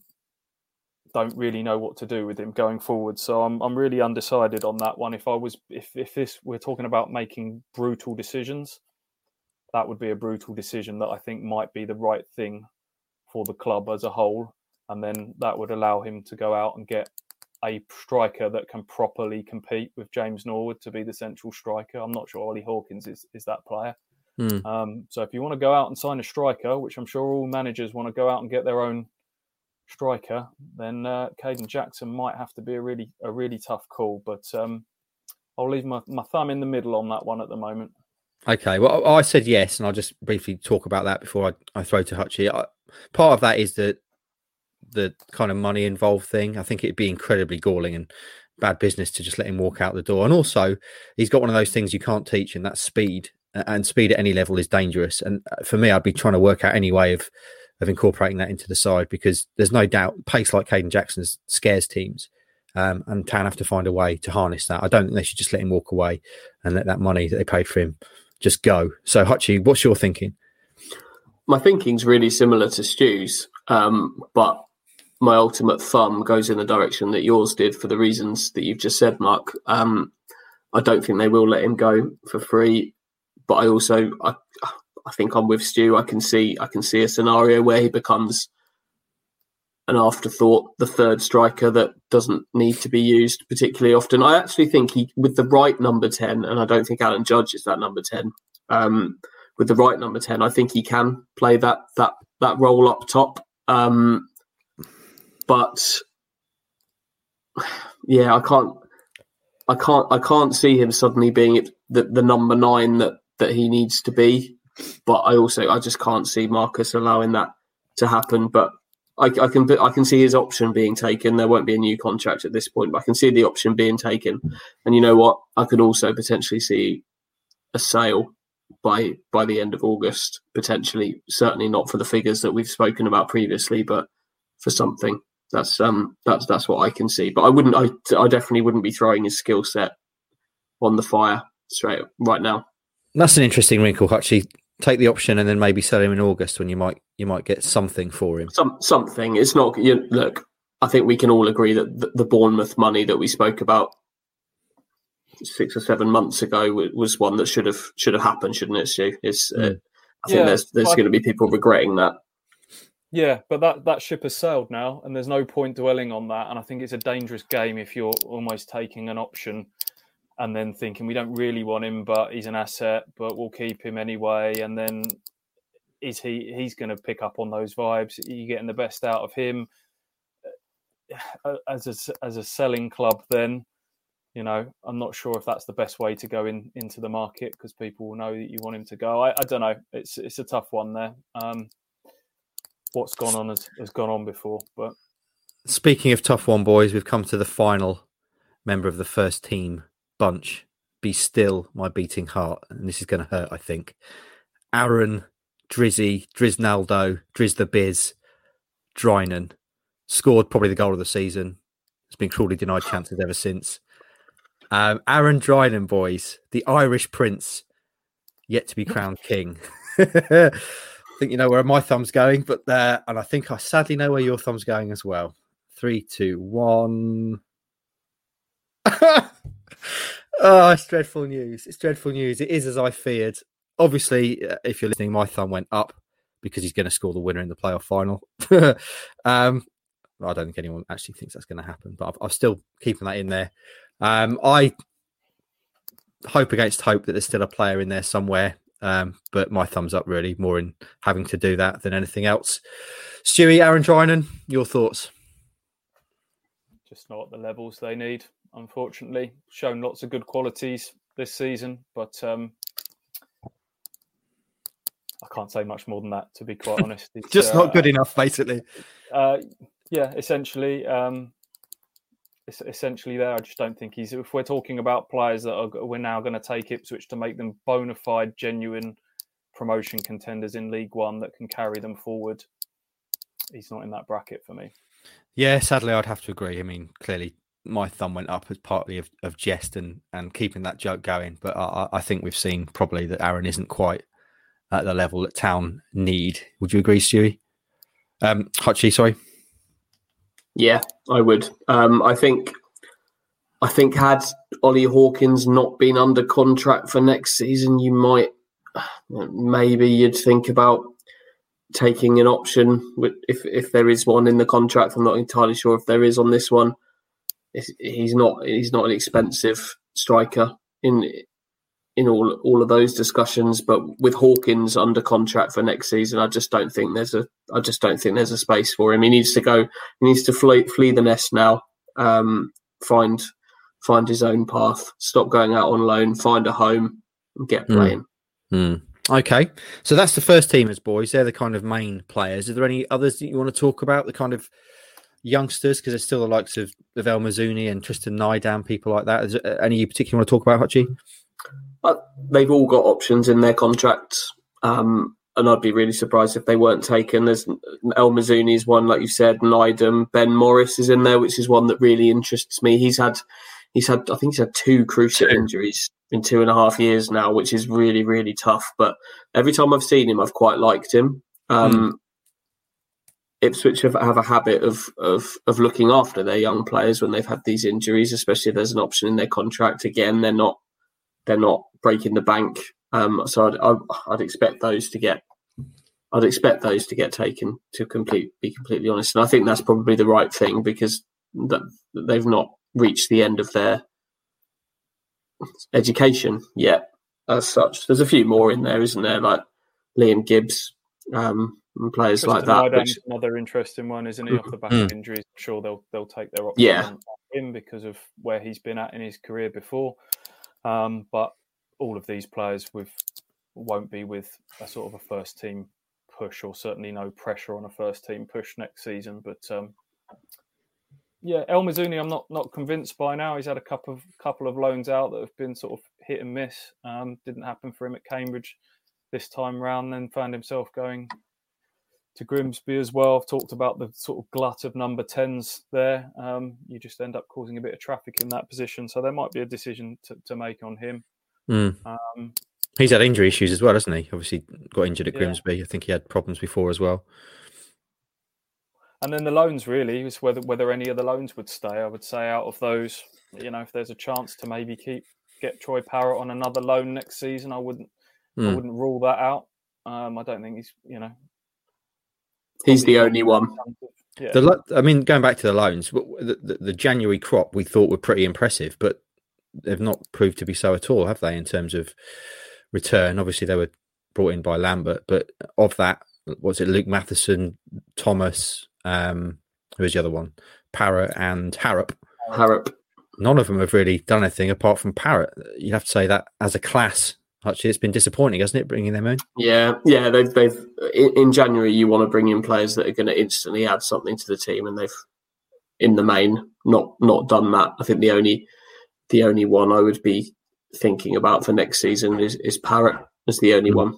don't really know what to do with him going forward. So I'm I'm really undecided on that one. If I was if if this we're talking about making brutal decisions, that would be a brutal decision that I think might be the right thing for the club as a whole. And then that would allow him to go out and get a striker that can properly compete with James Norwood to be the central striker. I'm not sure Ollie Hawkins is, is that player. Mm. Um, so if you want to go out and sign a striker, which I'm sure all managers want to go out and get their own striker, then uh, Kayden Jackson might have to be a really a really tough call. But um, I'll leave my, my thumb in the middle on that one at the moment. Okay, well, I said yes, and I'll just briefly talk about that before I, I throw to Hutchie. I, part of that is the the kind of money involved thing. I think it'd be incredibly galling and bad business to just let him walk out the door. And also, he's got one of those things you can't teach, and that's speed. And speed at any level is dangerous. And uh, for me, I'd be trying to work out any way of of incorporating that into the side because there's no doubt pace like Kayden Jackson's scares teams. Um, and Town have to find a way to harness that. I don't think they should just let him walk away and let that money that they paid for him just go. So, Hutchie, what's your thinking? My thinking's really similar to Stu's, um, but my ultimate thumb goes in the direction that yours did for the reasons that you've just said, Mark. Um, I don't think they will let him go for free, but I also I, I think I'm with Stu. I can see I can see a scenario where he becomes an afterthought, the third striker that doesn't need to be used particularly often. I actually think he, with the right number 10, and I don't think Alan Judge is that number 10, um, with the right number 10, I think he can play that, that, that role up top. Um, but yeah, I can't, I can't, I can't see him suddenly being the, the number nine that, that he needs to be. But I also, I just can't see Marcus allowing that to happen. But I, I, can I can see his option being taken. There won't be a new contract at this point, but I can see the option being taken. And you know what? I could also potentially see a sale by by the end of August. Potentially, certainly not for the figures that we've spoken about previously, but for something. That's um that's that's what I can see. But I wouldn't. I I definitely wouldn't be throwing his skill set on the fire straight right now. That's an interesting wrinkle, actually take the option and then maybe sell him in August when you might you might get something for him. Some something. It's not. You, look, I think we can all agree that the, the Bournemouth money that we spoke about six or seven months ago was one that should have should have happened, shouldn't it, Stu? It's, uh, mm. I think yeah, there's there's going to be people regretting that. Yeah, but that, that ship has sailed now, and there's no point dwelling on that. And I think it's a dangerous game if you're almost taking an option and then thinking we don't really want him, but he's an asset, but we'll keep him anyway. And then is he he's going to pick up on those vibes? Are you getting the best out of him uh, as a as a selling club? Then you know I'm not sure if that's the best way to go in into the market because people will know that you want him to go. I, I don't know. It's it's a tough one there. Um, what's gone on has, has gone on before, but. Speaking of tough one, boys, we've come to the final member of the first team bunch. Be still, my beating heart. And this is going to hurt, I think. Aaron, Drizzy, Driznaldo, Driz the Biz, Drinan scored probably the goal of the season. It's been cruelly denied chances ever since. Um, Aaron Drinan, boys, the Irish prince, yet to be crowned king. I [laughs] think you know where my thumb's going, but there, uh, and I think I sadly know where your thumb's going as well. Three, two, one. [laughs] oh, it's dreadful news. It's dreadful news. It is as I feared. Obviously, uh, if you're listening, my thumb went up because he's going to score the winner in the playoff final. [laughs] um, I don't think anyone actually thinks that's going to happen, but I'm still keeping that in there. Um, I hope against hope that there's still a player in there somewhere. Um, but my thumbs up really more in having to do that than anything else. Stewie, Aaron Drinan, your thoughts? Just not the levels they need unfortunately. Shown lots of good qualities this season, but um, I can't say much more than that, to be quite [laughs] honest. Just uh, not good enough, basically. Uh, yeah, essentially. Um, it's essentially there. I just don't think he's. If we're talking about players that are, we're now going to take Ipswich to make them bona fide, genuine promotion contenders in League One that can carry them forward, he's not in that bracket for me. Yeah, sadly, I'd have to agree. I mean, clearly, my thumb went up as partly of, of jest and, and keeping that joke going. But I, I think we've seen probably that Aaron isn't quite at the level that Town need. Would you agree, Stewie? Um, Hutchie, sorry. Yeah, I would. Um, I think, I think had Ollie Hawkins not been under contract for next season, you might maybe you'd think about taking an option if if there is one in the contract. I'm not entirely sure if there is on this one. He's not he's not an expensive striker in in all all of those discussions. But with Hawkins under contract for next season, I just don't think there's a I just don't think there's a space for him. He needs to go. He needs to flee flee the nest now. Um, find find his own path. Stop going out on loan. Find a home and get hmm. playing. Mm. Mm. Okay, so that's the first teamers, boys. They're the kind of main players. Are there any others that you want to talk about? The kind of youngsters, because there's still the likes of, of El Mizouni and Tristan Nydam, people like that. Is there any you particularly want to talk about, Hutchie? they've all got options in their contracts. Um, and I'd be really surprised if they weren't taken. There's El Mizouni's one, like you said, Nydam, Ben Morris is in there, which is one that really interests me. He's had, he's had, I think he's had two cruciate injuries in two and a half years now, which is really, really tough. But every time I've seen him, I've quite liked him. Um, mm. Ipswich have, have a habit of, of of looking after their young players when they've had these injuries, especially if there's an option in their contract. Again, they're not they're not breaking the bank. Um, so I'd, I'd, expect those to get I'd expect those to get taken. To complete be completely honest, and I think that's probably the right thing because that they've not reached the end of their education yet. As such, there's a few more in there, isn't there? Like Liam Gibbs, um, and players like that. Which... Another interesting one, isn't he? Off the back mm. of injuries, I'm sure they'll they'll take their option yeah. on him because of where he's been at in his career before. Um, but all of these players with won't be with a sort of a first team push, or certainly no pressure on a first team push next season. But um, yeah, El Mizouni, I'm not not convinced by now. He's had a couple of couple of loans out that have been sort of hit and miss. Um, didn't happen for him at Cambridge this time round. Then found himself going to Grimsby as well. I've talked about the sort of glut of number tens there. Um, you just end up causing a bit of traffic in that position. So there might be a decision to, to make on him. Mm. Um, He's had injury issues as well, hasn't he? Obviously, got injured at Grimsby. Yeah. I think he had problems before as well. And then the loans really is whether whether any of the loans would stay. I would say out of those, you know, if there's a chance to maybe keep get Troy Parrott on another loan next season, I wouldn't mm. I hmm. wouldn't rule that out. Um, I don't think he's you know He's the only one. Yeah. The, I mean, going back to the loans, the, the, the, January crop we thought were pretty impressive, but they've not proved to be so at all, have they? In terms of return, obviously they were brought in by Lambert, but of that, was it Luke Matheson, Thomas, um, who was the other one, Parrott and Harrop? Harrop. None of them have really done anything apart from Parrott. You'd have to say that as a class, Actually, it's been disappointing, hasn't it, bringing them in? Yeah, yeah. They've, they've in, January, you want to bring in players that are going to instantly add something to the team, and they've, in the main, not not done that. I think the only the only one I would be thinking about for next season is is Parrott as the only mm. one.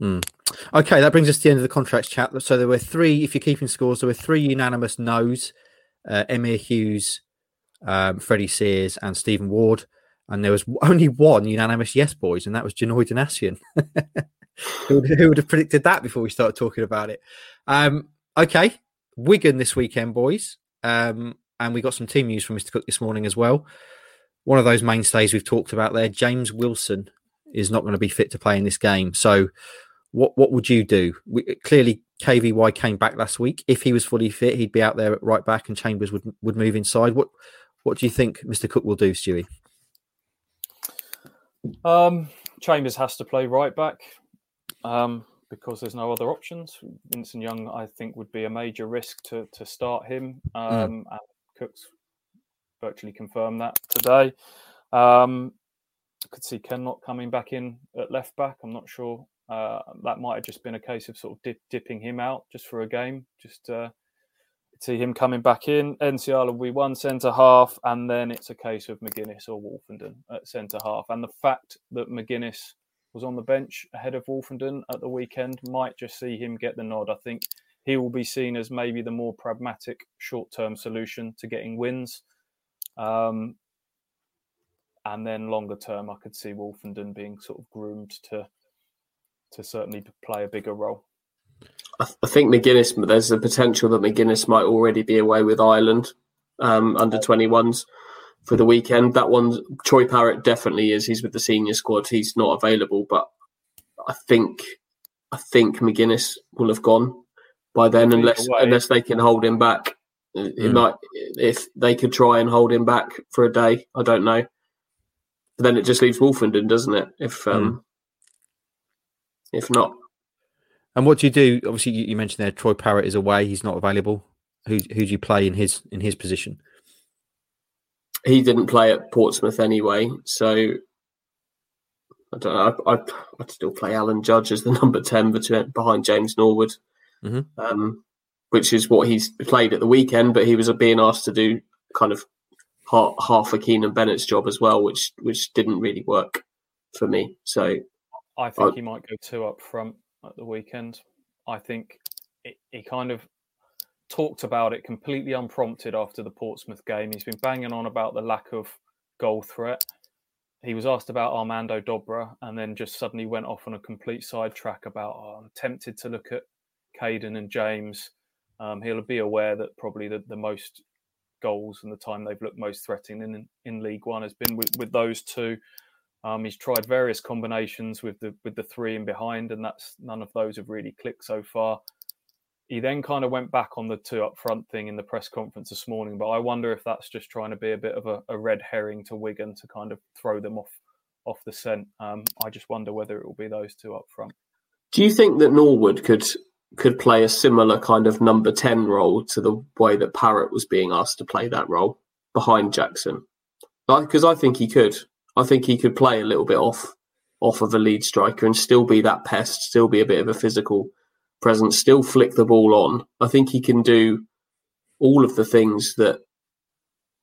Mm. Okay, that brings us to the end of the contracts chat. So there were three, if you're keeping scores, there were three unanimous no's: uh, Emyr Huws, um, Freddie Sears, and Stephen Ward and there was [laughs] only one unanimous yes, boys, and that was Janoi Donacien. [laughs] who, would, who, would, have predicted that before we started talking about it? Um, okay, Wigan this weekend, boys, um, and we got some team news from Mr. Cook this morning as well. One of those mainstays we've talked about there, James Wilson, is not going to be fit to play in this game. So, what what would you do? We, clearly, KVY came back last week. If he was fully fit, he'd be out there at right back, and Chambers would would move inside. What what do you think Mr. Cook will do, Stewie? Um, Chambers has to play right back um, because there's no other options. Vincent-Young, I think, would be a major risk to to start him. Hmm. Um, mm. And Cooks virtually confirmed that today. Um, I could see Ken not coming back in at left back. I'm not sure. Uh, that might have just been a case of sort of dip, dipping him out just for a game, just uh, see him coming back in. NCR will be one centre half, and then it's a case of McGuinness or Woolfenden at centre half. And the fact that McGuinness was on the bench ahead of Woolfenden at the weekend might just see him get the nod. I think he will be seen as maybe the more pragmatic short term solution to getting wins. Um, and then longer term, I could see Woolfenden being sort of groomed to to certainly play a bigger role. I think McGuinness. There's a potential that McGuinness might already be away with Ireland um, under 21s for the weekend. That one, Troy Parrott definitely is. He's with the senior squad. He's not available, but I think I think McGuinness will have gone by then, unless unless they can hold him back. It Mm. might if they could try and hold him back for a day. I don't know. But then it just leaves Woolfenden, doesn't it? If um, if not, And what do you do? Obviously, you, you mentioned there Troy Parrott is away; he's not available. Who who do you play in his in his position? he didn't play at Portsmouth anyway, so I don't know. I, I'd, I'd still play Alan Judge as the [laughs] number ten between, behind James Norwood, Mhm. um, which is what he's played at the weekend. But he was being asked to do kind of half, half a Keenan Bennett's job as well, which which didn't really work for me. So I think I- he might go two up front at the weekend. I think he kind of talked about it completely unprompted after the Portsmouth game. He's been banging on about the lack of goal threat. He was asked about Armando Dobra and then just suddenly went off on a complete sidetrack about, oh, I'm tempted to look at Kayden and James. Um, he'll be aware that probably the, the most goals and the time they've looked most threatening in, in League One has been with, with those two. Um, he's tried various combinations with the with the three in behind, and that's none of those have really clicked so far. He then kind of went back on the two up front thing in the press conference this morning, but I wonder if that's just trying to be a bit of a, a red herring to Wigan to kind of throw them off off the scent. Um, I just wonder whether it will be those two up front. Do you think that Norwood could could play a similar kind of number ten role to the way that Parrott was being asked to play that role behind Jackson? Because I think he could. I think he could play a little bit off off of a lead striker and still be that pest, still be a bit of a physical presence, still flick the ball on. I think he can do all of the things that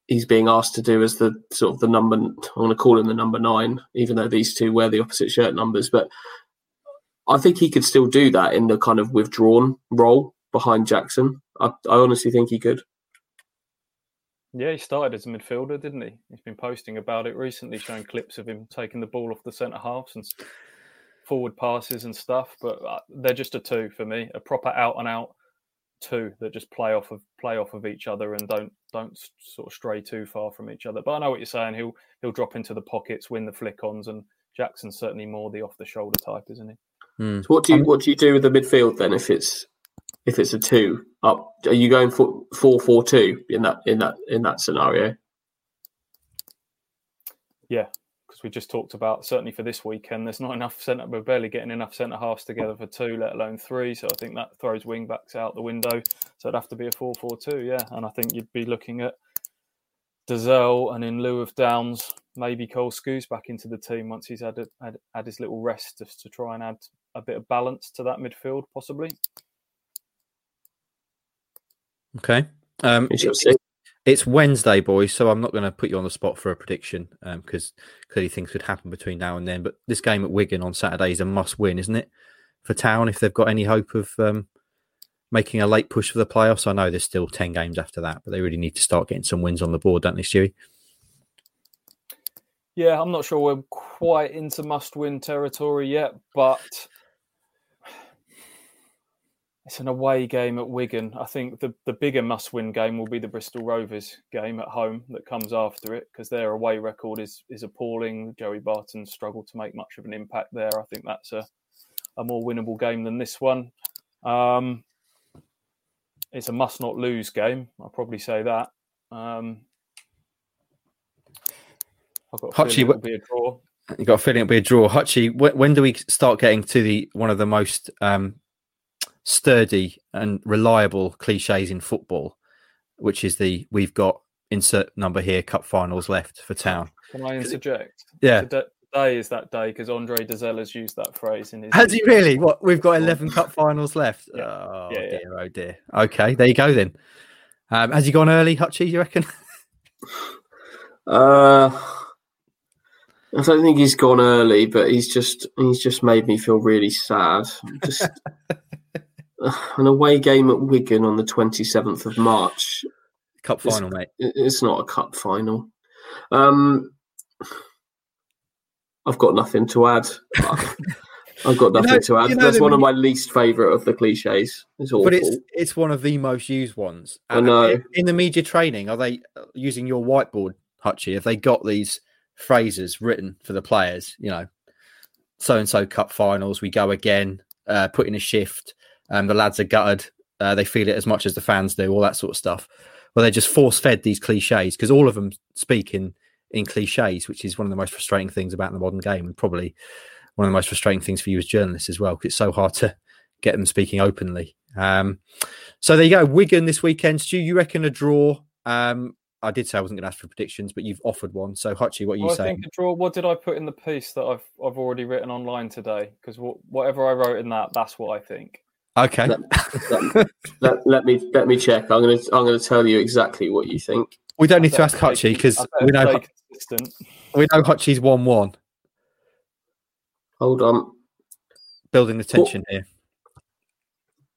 he's being asked to do as the sort of the number. I'm going to call him the number nine, even though these two wear the opposite shirt numbers, but. I think he could still do that in the kind of withdrawn role behind Jackson. I, I honestly think he could. Yeah, he started as a midfielder, didn't he? He's been posting about it recently, showing clips of him taking the ball off the centre halves and forward passes and stuff. But uh, they're just a two for me, a proper out and out two that just play off of play off of each other and don't don't sort of stray too far from each other. But I know what you're saying. He'll he'll drop into the pockets, win the flick ons, and Jackson's certainly more the off the shoulder type, isn't he? Hmm. So what do you what do you do with the midfield then if it's if it's a two up? Are you going for four four two in that in that in that scenario? Yeah, because we just talked about certainly for this weekend, there's not enough centre. We're barely getting enough centre halves together for two, let alone three. So I think that throws wing backs out the window. So it'd have to be a four-four-two, yeah. And I think you'd be looking at Dozzell and in lieu of Downes, maybe Cole Skuse back into the team once he's had, a, had had his little rest just to try and add a bit of balance to that midfield, possibly. Okay. Um, it- it's Wednesday, boys, so I'm not going to put you on the spot for a prediction because clearly things could happen between now and then. But this game at Wigan on Saturday is a must-win, isn't it, for Town if they've got any hope of um, making a late push for the playoffs? I know there's still ten games after that, but they really need to start getting some wins on the board, don't they, Stewie? Yeah, I'm not sure we're quite into must-win territory yet, but it's an away game at Wigan. I think the, the bigger must-win game will be the Bristol Rovers game at home that comes after it because their away record is is appalling. Joey Barton struggled to make much of an impact there. I think that's a a more winnable game than this one. Um, it's a must-not-lose game. I'll probably say that. Um, I've got a Hutchie, feeling it'll be a draw. You got a feeling it'll be a draw. Hutchie, when, when do we start getting to the one of the most um, sturdy and reliable cliches in football, which is the we've got insert number here cup finals left for town. Can I interject? Yeah. Today, today is that day because Andre Dozzell has used that phrase in his. Has he really? What we've got eleven cup [laughs] finals left. Yeah. Oh Yeah, yeah. dear, oh dear. Okay, there you go then. Um, has he gone early, Hutchie? You reckon? [laughs] Uh, I don't think he's gone early, but he's just he's just made me feel really sad. Just [laughs] [sighs] an away game at Wigan on the twenty seventh of March. Cup It's- final, mate. It's not a cup final. Um, I've got nothing to add. [laughs] I've got nothing know- to add. you know That's that one of my least favourite of the cliches. It's awful. But it's it's one of the most used ones. I And know. In, in the media training, are they uh, using your whiteboard, Hutchie? Have they got these phrases written for the players? You know, so and so cup finals, we go again, uh, put in a shift. Um, the lads are gutted. Uh, they feel it as much as the fans do, all that sort of stuff. Well, they're just force fed these cliches because all of them speak in in cliches, which is one of the most frustrating things about the modern game, and probably one of the most frustrating things for you as journalists as well, because it's so hard to get them speaking openly. Um, so there you go, Wigan this weekend. Stu, you reckon a draw? Um, I did say I wasn't going to ask for predictions, but you've offered one. So Hutchie, what are you Well, I think a draw. What did I put in the piece that I've I've already written online today? Because whatever I wrote in that, that's what I think. Okay, let, let, let me let me check. I'm gonna I'm gonna tell you exactly what you think. we don't need to ask better stay- Hutchie because we know consistent. we know Hutchie's one one. Hold on. Building the tension here.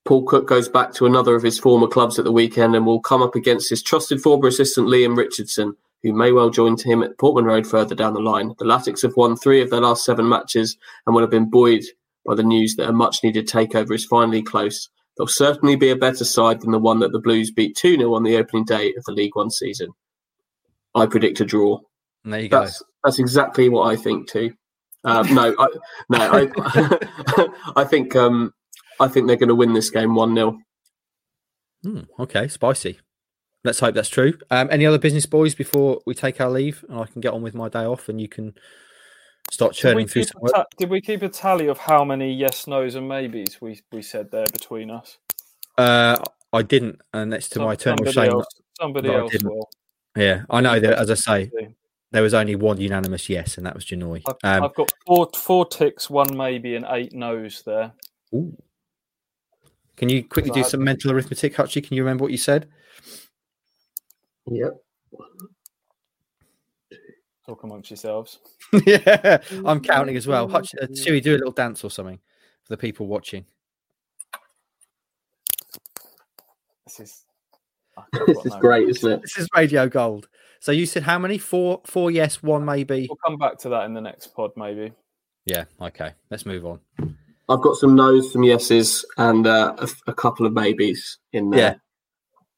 Paul Cook goes back to another of his former clubs at the weekend and will come up against his trusted former assistant Leam Richardson, who may well join him at Portman Road further down the line. The Latics have won three of their last seven matches and will have been buoyed by the news that a much needed takeover is finally close. They'll certainly be a better side than the one that the Blues beat 2 0 on the opening day of the League One season. I predict a draw. And there you go. That's that's exactly what I think too. Uh, no, [laughs] I, no, I, [laughs] I think um, I think they're going to win this game one 0 Hmm, okay, spicy. Let's hope that's true. Um, any other business boys before we take our leave, and I can get on with my day off, and you can start Did we, churning through keep some a ta- did we keep a tally of how many yes, nos, and maybes we, we said there between us? Uh, I didn't, and that's to Some- my eternal somebody shame. Else, somebody that I else didn't. will. Yeah, I know that. As I say, there was only one unanimous yes, and that was Janoi. I've, Um, I've got four four ticks, one maybe, and eight no's there. ooh. Can you quickly do some mental arithmetic, Hutchie? Can you remember what you said? Yep. Talk amongst yourselves. [laughs] yeah, I'm counting as well. Hutch, uh, Siri, do a little dance or something for the people watching. This is. [laughs] This is great, isn't it? This is radio gold. So you said how many? Four, four yes, one maybe. We'll come back to that in the next pod, maybe. Yeah. Okay. Let's move on. I've got some no's, some yeses, and uh, a, a couple of maybes in there. Yeah.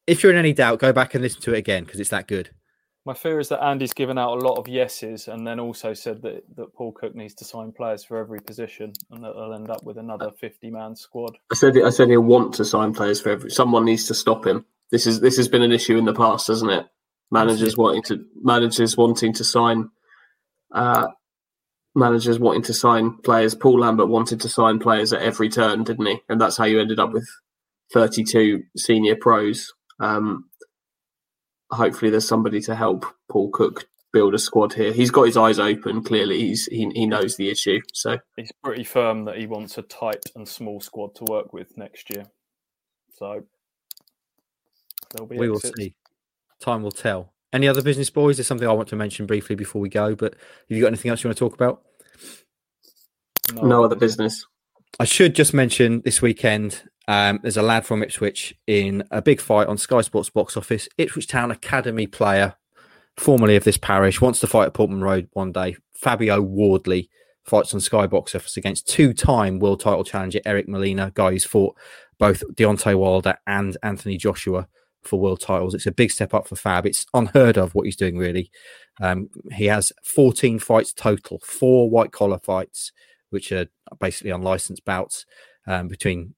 If you're in any doubt, go back and listen to it again because it's that good. My fear is that Andy's given out a lot of yeses and then also said that, that Paul Cook needs to sign players for every position and that they'll end up with another 50 man squad. I said I said he'll want to sign players for every. Someone needs to stop him. This is this has been an issue in the past, hasn't it? Managers wanting to managers wanting to sign. Uh, managers wanting to sign players. Paul Lambert wanted to sign players at every turn, didn't he? And that's how you ended up with thirty-two senior pros. Um, hopefully, there's somebody to help Paul Cook build a squad here. He's got his eyes open. Clearly, he's he, he knows the issue. So He's pretty firm that he wants a tight and small squad to work with next year. So there'll be we will see. Time will tell. Any other business boys? There's something I want to mention briefly before we go. But have you got anything else you want to talk about? no other business. I should just mention this weekend. Um, there's a lad from Ipswich in a big fight on Sky Sports box office. Ipswich Town Academy player, formerly of this parish, wants to fight at Portman Road one day. Fabio Wardley fights on Sky box office against two-time world title challenger Eric Molina, guy who's fought both Deontay Wilder and Anthony Joshua for world titles. It's a big step up for Fab. It's unheard of what he's doing, really. Um, he has 14 fights total, four white collar fights, which are basically unlicensed bouts um, between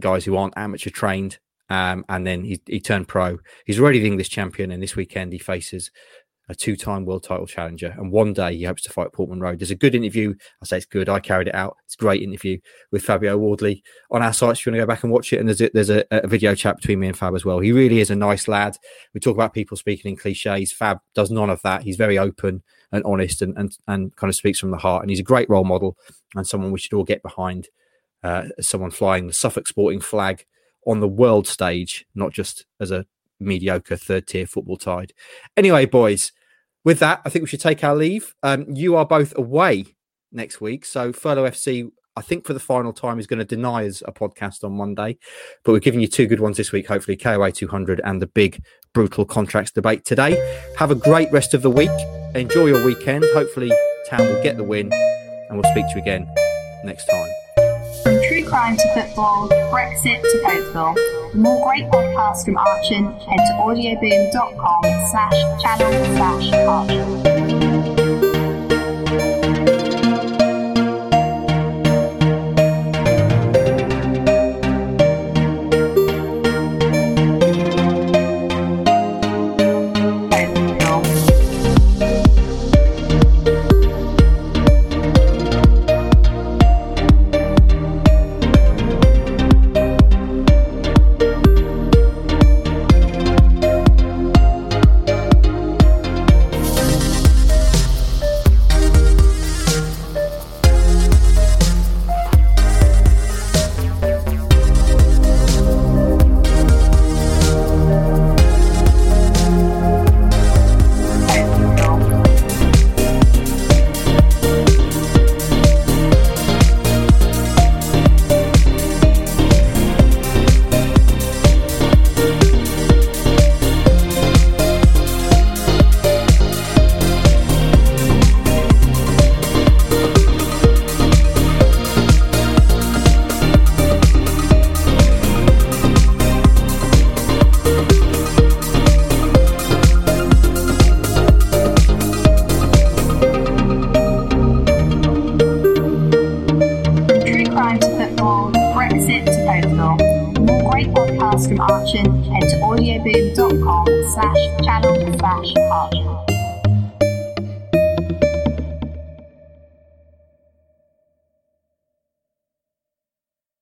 guys who aren't amateur trained. Um, and then he, he turned pro. He's already the English champion, and this weekend he faces a two-time world title challenger. And one day he hopes to fight Portman Road. There's a good interview. I say it's good. I carried it out. It's a great interview with Fabio Wardley on our site. If you want to go back and watch it, and there's a, there's a, a video chat between me and Fab as well. He really is a nice lad. We talk about people speaking in cliches. Fab does none of that. He's very open and honest, and and and kind of speaks from the heart. And he's a great role model and someone we should all get behind. Uh, as someone flying the Suffolk Sporting flag on the world stage, not just as a mediocre third tier football tide. Anyway, boys, with that, I think we should take our leave. Um, you are both away next week, so Furlough FC, I think for the final time, is going to deny us a podcast on Monday, but we're giving you two good ones this week. Hopefully, KOA 200 and the big brutal contracts debate today. Have a great rest of the week. Enjoy your weekend. Hopefully, Town will get the win, and we'll speak to you again next time. Crime to football, Brexit to. For more great podcasts from Archant, head to audioboom.com slash channel slash Archant.